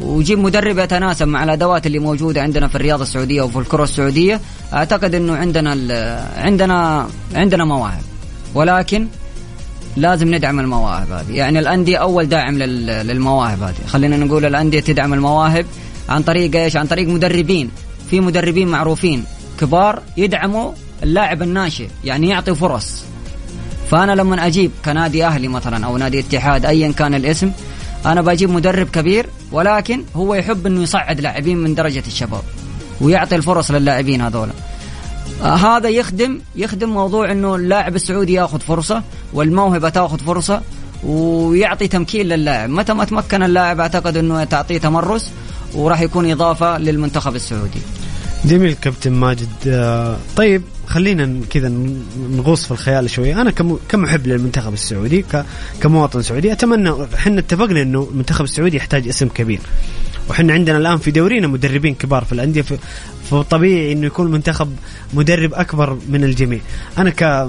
وجيب مدرب يتناسب مع الأدوات اللي موجودة عندنا في الرياضة السعودية وفي الكرة السعودية. أعتقد إنه عندنا عندنا عندنا مواهب. ولكن لازم ندعم المواهب هذه. يعني الأندية أول داعم للمواهب هذه. خلينا نقول الأندية تدعم المواهب عن طريق إيش؟ عن طريق مدربين. في مدربين معروفين كبار يدعموا اللاعب الناشئ يعني يعطي فرص. فأنا لما أجيب كنادي أهلي مثلا أو نادي اتحاد ايا كان الاسم أنا بجيب مدرب كبير ولكن هو يحب إنه يصعد لاعبين من درجة الشباب ويعطي الفرص للاعبين هذول. آه هذا يخدم يخدم موضوع إنه اللاعب السعودي ياخذ فرصة والموهبة تاخذ فرصة ويعطي تمكين للاعب. متى ما تمكن اللاعب أعتقد إنه تعطيه تمرس وراح يكون إضافة للمنتخب السعودي. جميل كابتن ماجد. آه، طيب خلينا كذا نغوص في الخيال شوي. أنا كمحب للمنتخب السعودي كمواطن سعودي أتمنى إحنا اتفقنا إنه المنتخب السعودي يحتاج اسم كبير. وحنا عندنا الآن في دورينا مدربين كبار في الأندية فطبيعي إنه يكون المنتخب مدرب أكبر من الجميع. أنا ك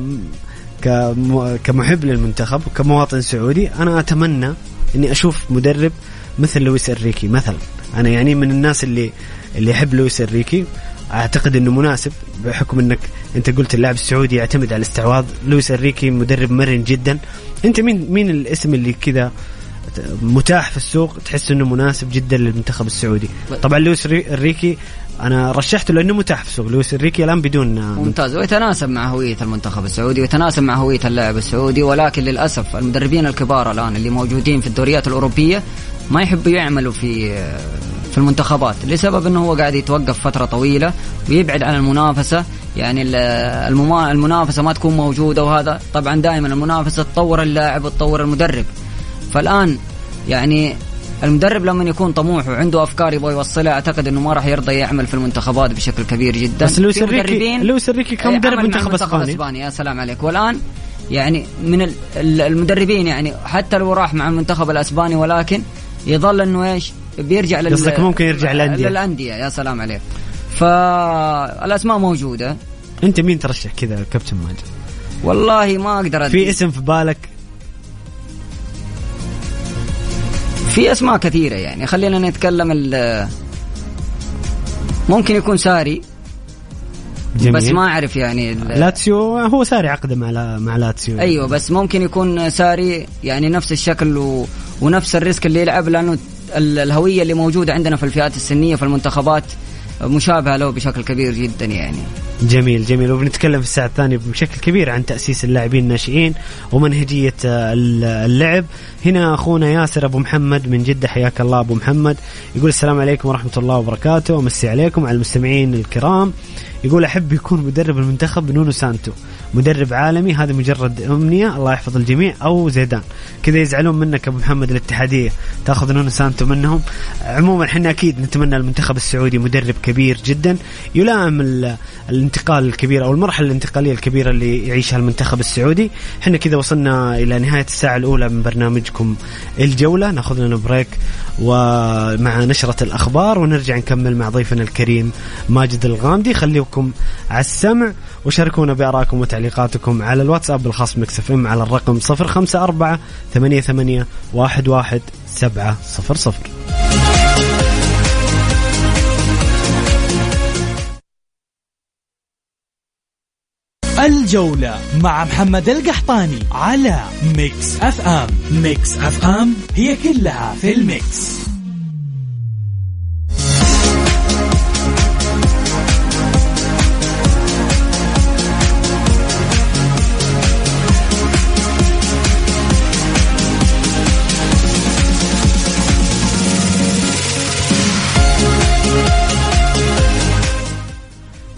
كمحب للمنتخب وكمواطن سعودي أنا أتمنى إني أشوف مدرب مثل لويس إنريكي مثلا. أنا يعني من الناس اللي اللي يحب لويس إنريكي. أعتقد إنه مناسب بحكم إنك أنت قلت اللاعب السعودي يعتمد على الاستعواض لويس إنريكي مدرب مرن جدا. أنت مين مين الاسم اللي كذا متاح في السوق تحس إنه مناسب جدا للمنتخب السعودي؟ طبعا لويس إنريكي أنا رشحته لأنه متاح في السوق. لويس إنريكي الآن بدون ممتاز. ويتناسب مع هوية المنتخب السعودي ويتناسب مع هوية اللاعب السعودي ولكن للأسف المدربين الكبار الآن اللي موجودين في الدوريات الأوروبية ما يحبوا يعملوا في في المنتخبات لسبب إنه هو قاعد يتوقف فترة طويلة ويبعد عن المنافسة يعني المنافسة ما تكون موجودة وهذا طبعا دائما المنافسة تطور اللاعب وتطور المدرب. فالآن يعني المدرب لما يكون طموح وعنده أفكار يبغى يوصلها أعتقد إنه ما راح يرضى يعمل في المنتخبات بشكل كبير جدا. بس لويس انريكي لويس إنريكي كان مدرب منتخب اسباني إسباني. يا سلام عليك والآن يعني من المدربين يعني حتى لو راح مع المنتخب الإسباني ولكن يظل إنه إيش؟ بيرجع لل قصدك ممكن يرجع للأندية. للأندية يا سلام عليك. فالاسماء موجودة. أنت مين ترشح كذا كابتن ماجد؟ والله ما أقدر في اسم في بالك؟ في أسماء كثيرة يعني. خلينا نتكلم ممكن يكون ساري. جميل. بس ما أعرف يعني لاتسيو هو ساري عقده مع مع لاتسيو. أيوه بس ممكن يكون ساري يعني نفس الشكل و... ونفس الريسك اللي يلعب لأنه الهوية اللي موجودة عندنا في الفئات السنية في المنتخبات مشابهة له بشكل كبير جدا يعني. جميل جميل. وبنتكلم في الساعة الثانية بشكل كبير عن تأسيس اللاعبين الناشئين ومنهجية اللعب. هنا أخونا ياسر أبو محمد من جدة حياك الله أبو محمد. يقول السلام عليكم ورحمة الله وبركاته. ومسي عليكم على المستمعين الكرام. يقول أحب يكون مدرب المنتخب نونو سانتو. مدرب عالمي هذا مجرد أمنية الله يحفظ الجميع أو زيدان. كذا يزعلون منك أبو محمد الاتحادية. تأخذ نونو سانتو منهم. عموما إحنا أكيد نتمنى المنتخب السعودي مدرب كبير جدا. يلائم الانتقال الكبير أو المرحلة الانتقالية الكبيرة اللي يعيشها المنتخب السعودي. إحنا كذا وصلنا إلى نهاية الساعة الأولى من برنامجكم الجولة. نأخذ لنا break ومع نشرة الأخبار ونرجع نكمل مع ضيفنا الكريم ماجد الغامدي. خليكم على السمع وشاركونا بارائكم وتعليقاتكم على الواتساب الخاص Mix FM على الرقم 054 88 11 700 الجولة مع محمد القحطاني على Mix FM. Mix FM هي كلها في ال Mix.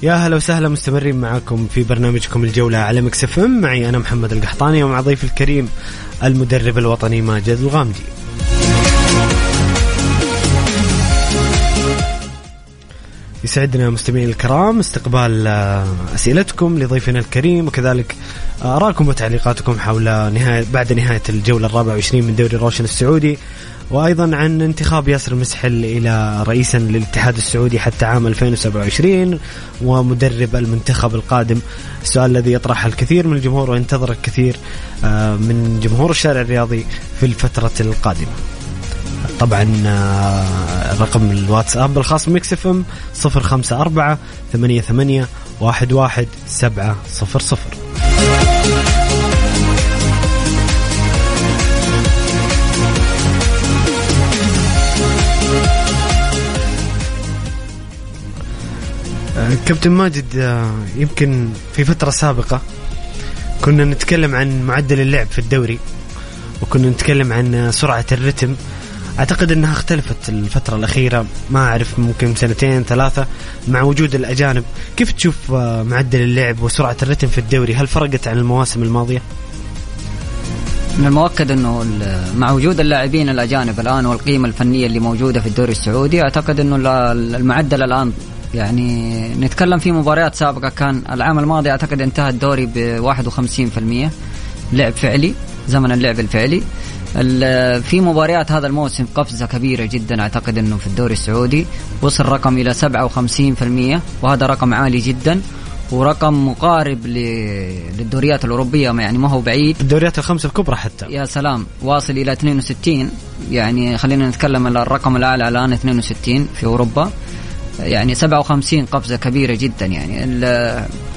يا هلا وسهلا مستمرين معكم في برنامجكم الجولة على Mix FM. معي أنا محمد القحطاني ومع ضيفي الكريم المدرب الوطني ماجد الغامدي. يسعدنا مستمعين الكرام استقبال آه، أسئلتكم لضيفنا الكريم وكذلك ارائكم وتعليقاتكم حول نهاية بعد نهاية الجولة الرابعة والعشرين من دوري روشن السعودي. وأيضا عن انتخاب ياسر المسحل إلى رئيسا للاتحاد السعودي حتى عام 2027 ومدرب المنتخب القادم. السؤال الذي يطرحه الكثير من الجمهور وينتظر الكثير آه، من جمهور الشارع الرياضي في الفترة القادمة. طبعا آه، رقم الواتساب الخاص بميكس إف إم 054 88 11 700 كابتن ماجد آه، يمكن في فترة سابقة كنا نتكلم عن معدل اللعب في الدوري وكنا نتكلم عن سرعة الرتم أعتقد إنها اختلفت الفترة الأخيرة ما أعرف ممكن سنتين ثلاثة مع وجود الأجانب، كيف تشوف آه، معدل اللعب وسرعة الرتم في الدوري؟ هل فرقت عن المواسم الماضية؟ من المؤكد إنه مع وجود اللاعبين الأجانب الآن والقيمة الفنية اللي موجودة في الدوري السعودي أعتقد إنه المعدل الآن يعني نتكلم في مباريات سابقة. كان العام الماضي أعتقد انتهى الدوري ب 51% لعب فعلي زمن اللعب الفعلي. في مباريات هذا الموسم قفزة كبيرة جدا أعتقد إنه في الدوري السعودي. وصل رقم إلى 57% وهذا رقم عالي جدا. ورقم مقارب للدوريات الأوروبية يعني ما هو بعيد. الدوريات الخمسة الكبرى حتى. يا سلام واصل إلى 62 يعني خلينا نتكلم الرقم الأعلى الآن 62 في أوروبا. يعني 57 قفزة كبيرة جدا يعني.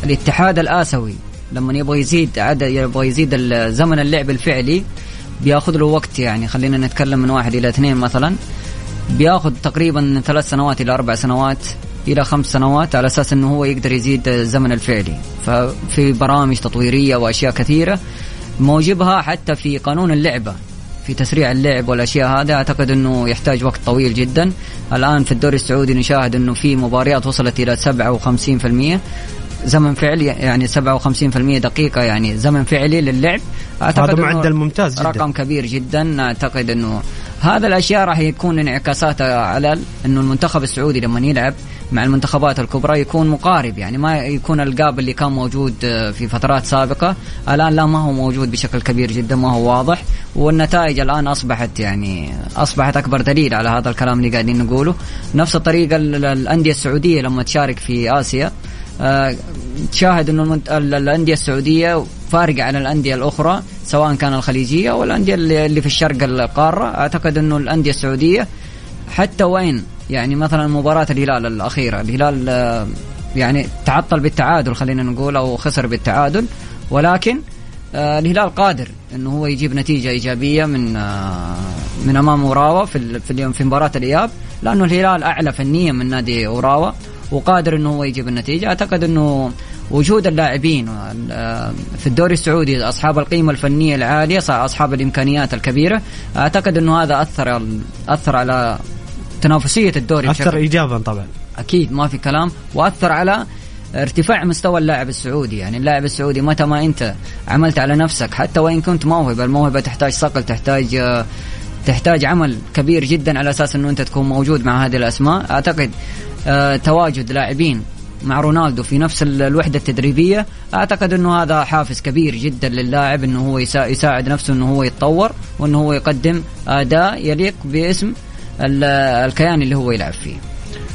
الاتحاد الآسيوي لما يبغى يزيد عدد يبغى يزيد زمن اللعب الفعلي بياخذ له وقت يعني. خلينا نتكلم من واحد إلى اثنين مثلا. بياخذ تقريبا ثلاث سنوات إلى أربع سنوات إلى خمس سنوات على أساس إنه هو يقدر يزيد الزمن الفعلي. ففي برامج تطويرية وأشياء كثيرة موجبها حتى في قانون اللعبة. في تسريع اللعب والأشياء هذا أعتقد إنه يحتاج وقت طويل جدا. الآن في الدوري السعودي نشاهد إنه في مباريات وصلت إلى 57% زمن فعلي يعني 57% دقيقة يعني زمن فعلي للعب. أعتقد هذا معدل ممتاز جدا. رقم كبير جدا. أعتقد إنه هذا الأشياء راح يكون انعكاساتها على إنه المنتخب السعودي لما يلعب مع المنتخبات الكبرى يكون مقارب يعني ما يكون القاب اللي كان موجود في فترات سابقة. الآن لا ما هو موجود بشكل كبير جدا ما هو واضح. والنتائج الآن أصبحت يعني أصبحت أكبر دليل على هذا الكلام اللي قاعدين نقوله. نفس الطريقة الأندية السعودية لما تشارك في آسيا آه، تشاهد إنه الأندية السعودية فارقة عن الأندية الأخرى سواء كان الخليجية أو الأندية اللي في الشرق القارة. أعتقد إنه الأندية السعودية حتى وين؟ يعني مثلا مباراة الهلال الأخيرة. الهلال آه، يعني تعطل بالتعادل خلينا نقول أو خسر بالتعادل. ولكن آه، الهلال قادر إنه هو يجيب نتيجة إيجابية من من أمام أوراوا في في في مباراة الإياب. لأنه الهلال أعلى فنيا من نادي أوراوا وقادر إنه هو يجيب النتيجة. أعتقد إنه وجود اللاعبين آه، في الدوري السعودي أصحاب القيمة الفنية العالية أصحاب الإمكانيات الكبيرة. أعتقد إنه هذا أثر أثر على تنافسية الدوري أثر ايجابا طبعا. أكيد ما في كلام. وأثر على ارتفاع مستوى اللاعب السعودي. يعني اللاعب السعودي متى ما أنت عملت على نفسك حتى وإن كنت موهبة الموهبة تحتاج صقل تحتاج آه، تحتاج عمل كبير جدا على أساس إنه أنت تكون موجود مع هذه الأسماء. أعتقد آه، تواجد لاعبين مع رونالدو في نفس الوحدة التدريبية. أعتقد إنه هذا حافز كبير جدا للاعب إنه هو يساعد نفسه إنه هو يتطور وإنه هو يقدم أداء يليق باسم الكيان اللي هو يلعب فيه.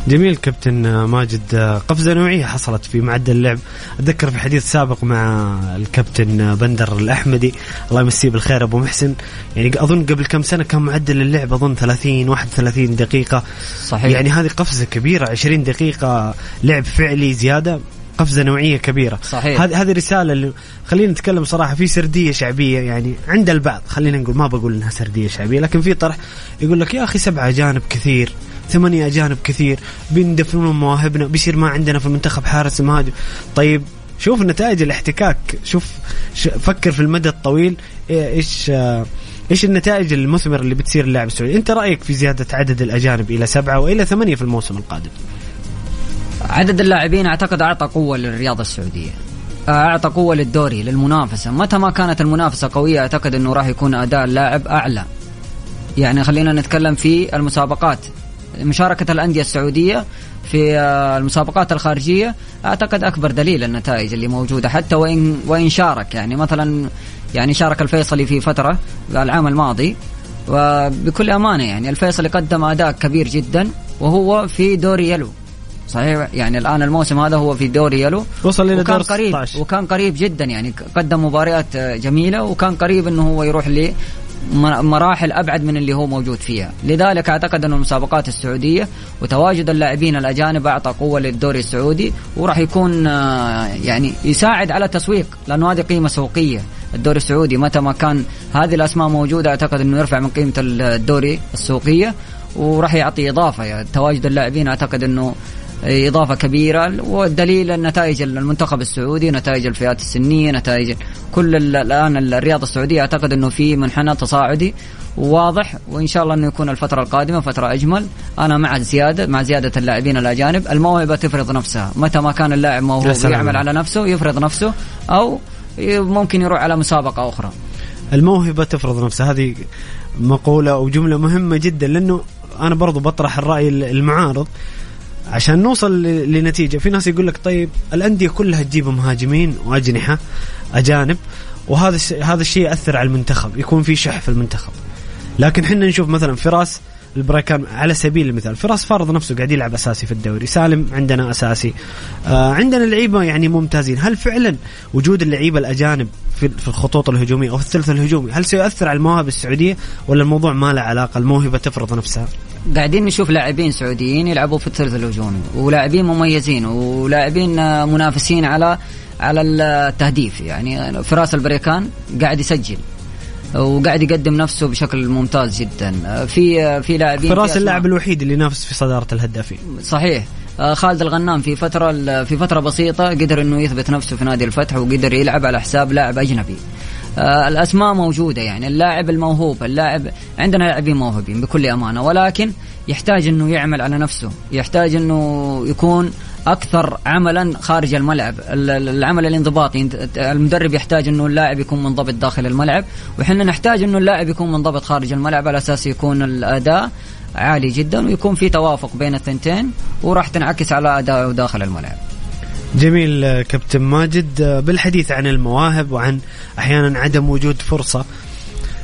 جميل كابتن ماجد. قفزة نوعية حصلت في معدل اللعب. أتذكر في حديث سابق مع الكابتن بندر الأحمدي. الله يمسيه بالخير أبو محسن. يعني أظن قبل كم سنة كان معدل اللعب أظن 30 31 دقيقة. صحيح. يعني هذه قفزة كبيرة 20 دقيقة لعب فعلي زيادة قفزة نوعية كبيرة. صحيح. هذه هذه رسالة اللي خلينا نتكلم صراحة في سردية شعبية. يعني عند البعض خلينا نقول ما بقول إنها سردية شعبية لكن في طرح يقول لك يا أخي سبعة اجانب كثير. ثمانية أجانب كثير بندفنون مواهبنا بيصير ما عندنا في المنتخب حارس مهاجم طيب شوف نتائج الاحتكاك. شوف فكر في المدى الطويل إيش إيش النتائج المثمرة اللي بتصير اللاعب السعودي؟ أنت رأيك في زيادة عدد الأجانب إلى سبعة وإلى ثمانية في الموسم القادم؟ عدد اللاعبين أعتقد أعطى قوة للرياضة السعودية. أعطى قوة للدوري للمنافسة. متى ما كانت المنافسة قوية أعتقد إنه راح يكون أداء اللاعب أعلى. يعني خلينا نتكلم في المسابقات. مشاركة الأندية السعودية في آه، المسابقات الخارجية. أعتقد أكبر دليل النتائج اللي موجودة حتى وإن وإن شارك. يعني مثلا يعني شارك الفيصلي في فترة العام الماضي. وبكل أمانة يعني الفيصلي قدم أداء كبير جدا وهو في دوري يلو. صحيح؟ يعني الآن الموسم هذا هو في دوري يلو. وصل إلى دور قريب 16. وكان قريب جدا يعني قدم مباريات جميلة. وكان قريب إنه هو يروح مراحل أبعد من اللي هو موجود فيها، لذلك أعتقد أن المسابقات السعودية وتواجد اللاعبين الأجانب أعطى قوة للدوري السعودي وراح يكون آه، يعني يساعد على التسويق لأنه هذه قيمة سوقية، الدوري السعودي متى ما كان هذه الأسماء موجودة أعتقد أنه يرفع من قيمة الدوري السوقية وراح يعطي إضافة. يعني تواجد اللاعبين أعتقد أنه إضافة كبيرة. والدليل النتائج المنتخب السعودي نتائج الفئات السنية نتائج كل الآن الرياضة السعودية. أعتقد إنه في منحنى تصاعدي واضح وإن شاء الله إنه يكون الفترة القادمة فترة أجمل. أنا مع زياده مع زيادة اللاعبين الأجانب. الموهبة تفرض نفسها. متى ما كان اللاعب موهوب يعمل على نفسه يفرض نفسه أو ممكن يروح على مسابقة أخرى. الموهبة تفرض نفسها. هذه مقولة وجمله مهمة جدا لأنه أنا برضو بطرح الرأي المعارض. عشان نوصل لنتيجة. في ناس يقول لك طيب الأندية كلها تجيب مهاجمين وأجنحة أجانب وهذا هذا الشيء يأثر على المنتخب يكون في شح في المنتخب. لكن إحنا نشوف مثلا فراس البريكان على سبيل المثال فراس فرض نفسه قاعد يلعب أساسي في الدوري سالم عندنا أساسي. آه عندنا لعيبة يعني ممتازين. هل فعلا وجود اللعيبة الأجانب في, في الخطوط الهجومية أو في الثلث الهجومي هل سيؤثر على المواهب السعودية ولا الموضوع ما له علاقة؟ الموهبة تفرض نفسها. قاعدين نشوف لاعبين سعوديين يلعبوا في الثلث الهجومي ولاعبين مميزين ولاعبين منافسين على على التهديف. يعني فراس البريكان قاعد يسجل. وقاعد يقدم نفسه بشكل ممتاز جدا. في في لاعبين فراس اللاعب الوحيد اللي ينافس في صدارة الهدافين. صحيح. آه، خالد الغنام في فترة في فترة بسيطة قدر إنه يثبت نفسه في نادي الفتح وقدر يلعب على حساب لاعب أجنبي. آه، الأسماء موجودة يعني. اللاعب الموهوب اللاعب عندنا لاعبين موهوبين بكل أمانة ولكن يحتاج إنه يعمل على نفسه. يحتاج إنه يكون أكثر عملا خارج الملعب. العمل الانضباطي. المدرب يحتاج إنه اللاعب يكون منضبط داخل الملعب. وحنا نحتاج إنه اللاعب يكون منضبط خارج الملعب. على أساس يكون الأداء عالي جدا ويكون في توافق بين الثنتين وراح تنعكس على أداءه داخل الملعب. جميل كابتن ماجد. بالحديث عن المواهب وعن أحيانا عدم وجود فرصة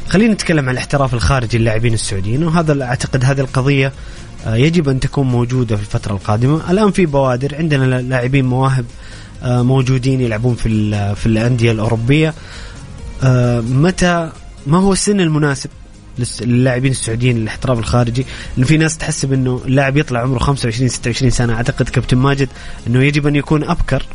خلينا نتكلم عن الاحتراف الخارجي للاعبين السعوديين. وهذا أعتقد هذه القضية يجب أن تكون موجودة في الفترة القادمة. الآن في بوادر عندنا لاعبين مواهب آه، موجودين يلعبون في في الأندية الأوروبية. آه، متى ما هو السن المناسب للاعبين السعوديين للاحتراف الخارجي؟ إنه في ناس تحسب انه اللاعب يطلع عمره 25 26 سنة. أعتقد كابتن ماجد إنه يجب أن يكون أبكر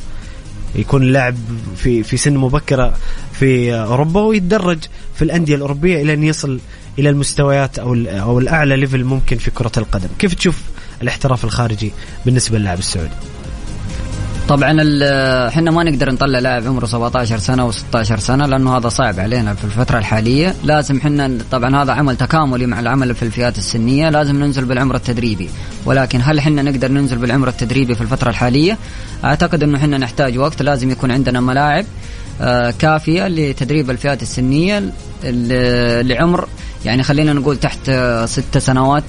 يكون اللاعب في في سن مبكرة في أوروبا ويتدرج في الأندية الأوروبية إلى أن يصل إلى المستويات أو أو الأعلى ليفل ممكن في كرة القدم، كيف تشوف الاحتراف الخارجي بالنسبة للاعب السعودي؟ طبعا إحنا ما نقدر نطلع لاعب عمره 17 سنة و16 سنة لأنه هذا صعب علينا في الفترة الحالية. لازم إحنا طبعا هذا عمل تكاملي مع العمل في الفئات السنية لازم ننزل بالعمر التدريبي. ولكن هل إحنا نقدر ننزل بالعمر التدريبي في الفترة الحالية؟ أعتقد إنه إحنا نحتاج وقت لازم يكون عندنا ملاعب. كافية لتدريب الفئات السنية لعمر. يعني خلينا نقول تحت ست سنوات.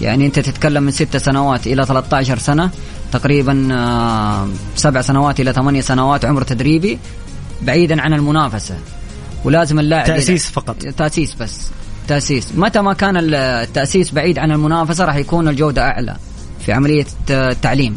يعني أنت تتكلم من ست سنوات إلى 13 سنة. تقريبا آه، سبع سنوات إلى ثمانية سنوات عمر تدريبي بعيدا عن المنافسة. ولازم اللاعب تأسيس فقط. تأسيس بس. تأسيس. متى ما كان التأسيس بعيد عن المنافسة راح يكون الجودة أعلى في عملية التعليم.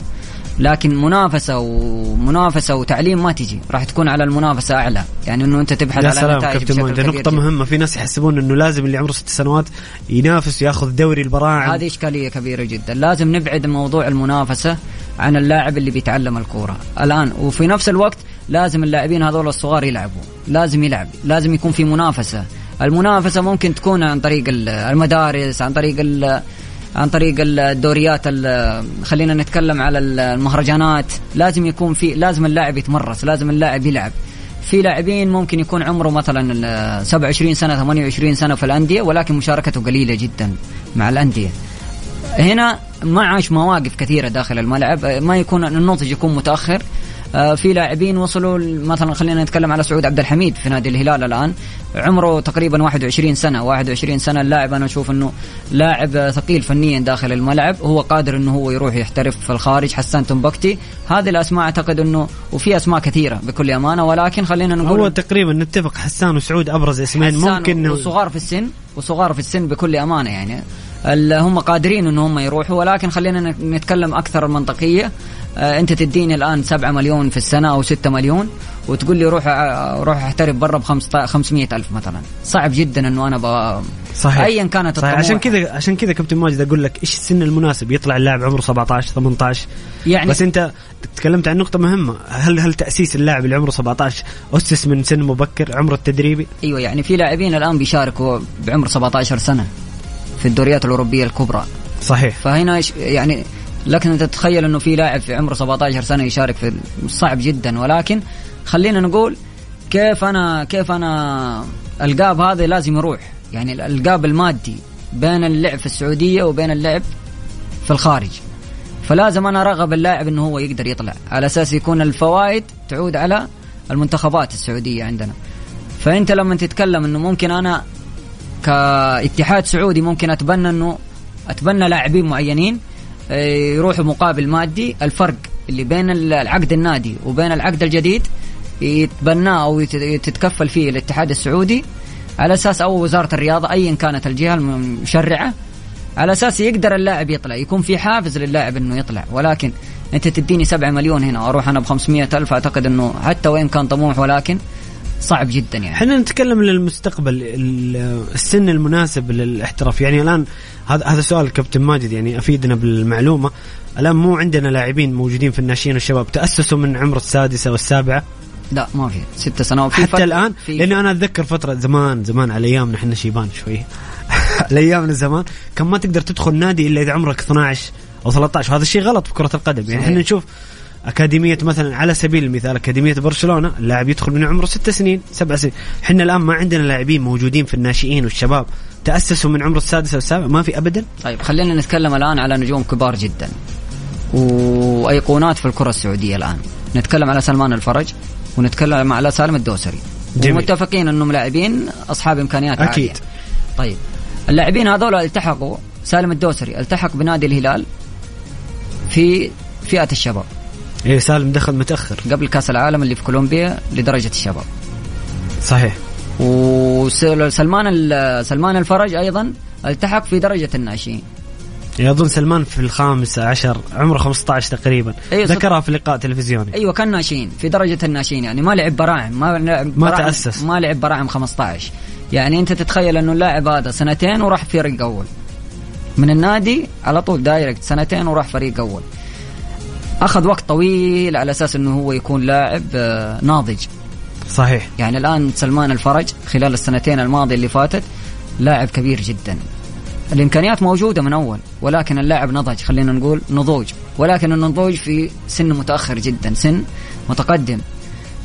لكن منافسة ومنافسه وتعليم ما تجي. راح تكون على المنافسة أعلى. يعني إنه أنت تبحث يا على سلام كابتن مهندس نقطة مهمة. في ناس يحسبون إنه لازم اللي عمره ست سنوات ينافس وياخذ دوري البراعم. هذه إشكالية كبيرة جدا. لازم نبعد موضوع المنافسة عن اللاعب اللي بيتعلم الكورة. الآن وفي نفس الوقت لازم اللاعبين هذول الصغار يلعبوا. لازم يلعب. لازم يكون في منافسة. المنافسة ممكن تكون عن طريق المدارس عن طريق عن طريق الدوريات خلينا نتكلم على المهرجانات. لازم يكون في لازم اللاعب يتمرس لازم اللاعب يلعب. في لاعبين ممكن يكون عمره مثلا 27 سنة 28 سنة في الأندية ولكن مشاركته قليلة جدا مع الأندية. هنا ما عاش مواقف كثيرة داخل الملعب ما يكون النضج يكون متأخر. في لاعبين وصلوا مثلا خلينا نتكلم على سعود عبد الحميد في نادي الهلال الآن. عمره تقريبا 21 سنة. 21 سنة اللاعب أنا أشوف إنه لاعب ثقيل فنيا داخل الملعب. هو قادر إنه هو يروح يحترف في الخارج. حسان تنبكتي هذه الأسماء أعتقد إنه وفي أسماء كثيرة بكل أمانة. ولكن خلينا نقول هو تقريبا نتفق حسان وسعود أبرز اسمين ممكن وصغار في السن وصغار في السن بكل أمانة يعني. هم قادرين إن هم يروحوا ولكن خلينا نتكلم أكثر منطقيه آه، أنت تديني الآن 7 مليون في السنة أو 6 مليون وتقول لي روح آه، روح احترف برا ب 500 ألف مثلا. صعب جدا إنه أنا ب... صحيح. ايا كانت صحيح. عشان كذا عشان كذا كابتن ماجد أقول لك إيش السن المناسب؟ يطلع اللاعب عمره 17 18 يعني بس أنت تكلمت عن نقطة مهمة. هل هل تأسيس اللاعب اللي عمره 17 أسس من سن مبكر عمره التدريبي؟ أيوه يعني في لاعبين الآن بيشاركوا بعمر 17 سنة. في الدوريات الأوروبية الكبرى. صحيح. فهنا يعني لكن انت تتخيل إنه في لاعب في عمره 17 سنة يشارك في صعب جدا ولكن خلينا نقول كيف أنا كيف أنا القاب هذا لازم يروح. يعني القاب المادي بين اللعب في السعودية وبين اللعب في الخارج. فلازم أنا أرغب اللاعب إنه هو يقدر يطلع. على أساس يكون الفوائد تعود على المنتخبات السعودية عندنا. فأنت لما تتكلم إنه ممكن أنا كاتحاد سعودي ممكن أتبنى إنه أتبنى لاعبين معينين آه، يروحوا مقابل مادي. الفرق اللي بين العقد النادي وبين العقد الجديد يتبناه أو تتكفل فيه الاتحاد السعودي. على أساس أو وزارة الرياضة ايا كانت الجهة المشرعة على أساس يقدر اللاعب يطلع يكون في حافز للاعب إنه يطلع. ولكن أنت تديني 7 مليون هنا وأروح أنا ب 500 ألف أعتقد إنه حتى وين كان طموح ولكن صعب جدا يعني. إحنا نتكلم للمستقبل السن المناسب للاحتراف. يعني الآن هذا هذا سؤال كابتن ماجد يعني أفيدنا بالمعلومة. الآن مو عندنا لاعبين موجودين في الناشئين والشباب تأسسوا من عمر السادسة والسابعة؟ لا ما في. ست سنوات. في حتى الآن؟ لأنه أنا أتذكر فترة زمان زمان على أيامنا إحنا شيبان شوي. *laughs* على أيامنا زمان كان ما تقدر تدخل نادي إلا إذا عمرك 12 أو 13 وهذا الشيء غلط في كرة القدم. يعني. إحنا نشوف أكاديمية مثلا على سبيل المثال أكاديمية برشلونة اللاعب يدخل من عمره ست سنين سبع سنين. إحنا الآن ما عندنا لاعبين موجودين في الناشئين والشباب. تأسسوا من عمر السادس أو السابع؟ ما في ابدا؟ طيب خلينا نتكلم الآن على نجوم كبار جدا. وأيقونات في الكرة السعودية الآن. نتكلم على سلمان الفرج ونتكلم على سالم الدوسري. جميل. ومتفقين إنهم لاعبين أصحاب إمكانيات أكيد. عاليه طيب اللاعبين هذول التحقوا سالم الدوسري التحق بنادي الهلال في فئة الشباب. إيه سالم دخل متأخر. قبل كأس العالم اللي في كولومبيا لدرجة الشباب. صحيح. وسلمان سلمان الفرج أيضا التحق في درجة الناشئين. أظن سلمان في الخامس عشر عمره 15 تقريبا. أيوة،. ذكرها في لقاء تلفزيوني. أيوه كان ناشئين في درجة الناشئين يعني ما لعب براعم ما لعب ما براعم تأسس. ما لعب براعم 15 يعني أنت تتخيل أنه اللاعب هذا سنتين وراح فريق أول. من النادي على طول دايركت سنتين وراح فريق أول. أخذ وقت طويل على أساس إنه هو يكون لاعب آه، ناضج. صحيح. يعني الآن سلمان الفرج خلال السنتين الماضية اللي فاتت لاعب كبير جدا. الإمكانيات موجودة من أول ولكن اللاعب نضج خلينا نقول نضوج. ولكن النضوج في سن متأخر جدا سن متقدم.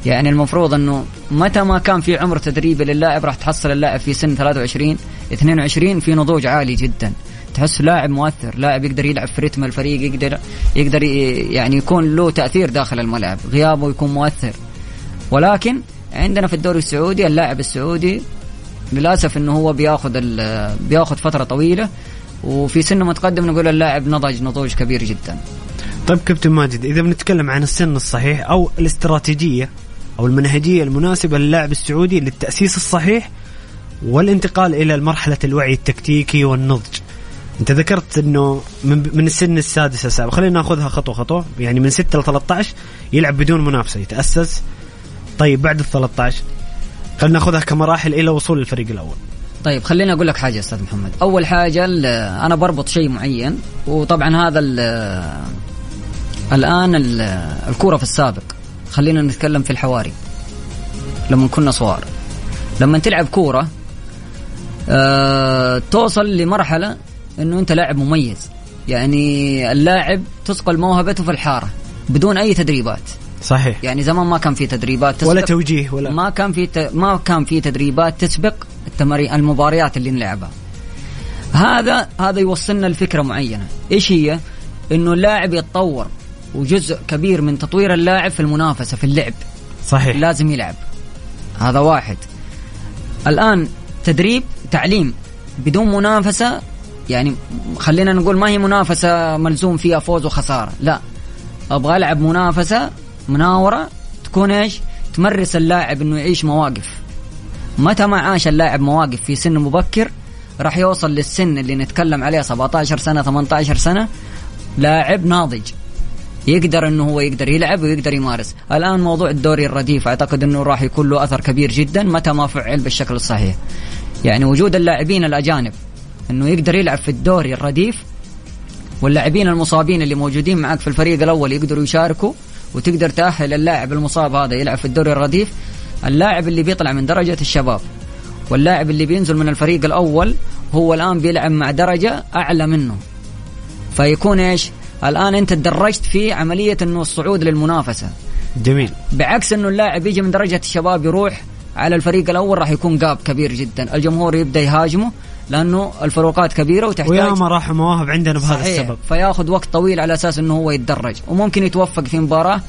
يعني المفروض إنه متى ما كان في عمر تدريبي للاعب راح تحصل اللاعب في سن 23 22 في نضوج عالي جدا. تحس لاعب مؤثر لاعب يقدر يلعب في رتم الفريق يقدر يقدر يعني يكون له تأثير داخل الملعب غيابه يكون مؤثر. ولكن عندنا في الدوري السعودي اللاعب السعودي للأسف إنه هو بياخذ بياخذ فترة طويلة وفي سن متقدم نقول اللاعب نضج نضوج كبير جدا. طيب كابتن ماجد إذا بنتكلم عن السن الصحيح أو الاستراتيجية أو المنهجية المناسبة للاعب السعودي للتأسيس الصحيح والانتقال إلى مرحلة الوعي التكتيكي والنضج. انت ذكرت انه من من السن السادس السابع خلينا ناخذها خطوة خطوة. يعني من 6 ل 13 يلعب بدون منافسة يتأسس. طيب بعد ال 13 خلينا ناخذها كمراحل إلى وصول الفريق الأول. طيب خليني أقول لك حاجة أستاذ محمد. أول حاجة أنا بربط شيء معين وطبعا هذا ال- الآن ال- الكورة في السابق. خلينا نتكلم في الحواري لما كنا صغار. لما تلعب كورة آه توصل لمرحلة إنه أنت لاعب مميز. يعني اللاعب تثقل موهبته في الحارة بدون أي تدريبات. صحيح. يعني زمان ما كان في تدريبات تسبق. ولا توجيه ولا ما كان في ت... ما كان في تدريبات تسبق التمارين المباريات اللي نلعبها. هذا هذا يوصلنا لفكرة معينة. إيش هي؟ إنه اللاعب يتطور وجزء كبير من تطوير اللاعب في المنافسة في اللعب. صحيح. لازم يلعب. هذا واحد. الآن تدريب تعليم بدون منافسة يعني خلينا نقول ما هي منافسة ملزوم فيها فوز وخسارة. لا. أبغى ألعب منافسة مناورة تكون إيش؟ تمرس اللاعب إنه يعيش مواقف. متى ما عاش اللاعب مواقف في سن مبكر راح يوصل للسن اللي نتكلم عليه 17 سنة 18 سنة لاعب ناضج. يقدر إنه هو يقدر يلعب ويقدر يمارس. الآن موضوع الدوري الرديف أعتقد إنه راح يكون له أثر كبير جدا متى ما فعل بالشكل الصحيح. يعني وجود اللاعبين الأجانب إنه يقدر يلعب في الدوري الرديف واللاعبين المصابين اللي موجودين معك في الفريق الأول يقدروا يشاركوا وتقدر تأهل اللاعب المصاب هذا يلعب في الدوري الرديف. اللاعب اللي بيطلع من درجة الشباب واللاعب اللي بينزل من الفريق الأول هو الآن بيلعب مع درجة أعلى منه. فيكون إيش؟ الآن أنت تدرجت في عملية إنه الصعود للمنافسة. جميل. بعكس إنه اللاعب يجي من درجة الشباب يروح على الفريق الأول راح يكون جاب كبير جدا. الجمهور يبدأ يهاجمه. لأنه الفروقات كبيرة وتحتاج وياما راح مواهب عندنا بهذا صحيح. السبب. فياخذ وقت طويل على أساس إنه هو يتدرج. وممكن يتوفق في مباراة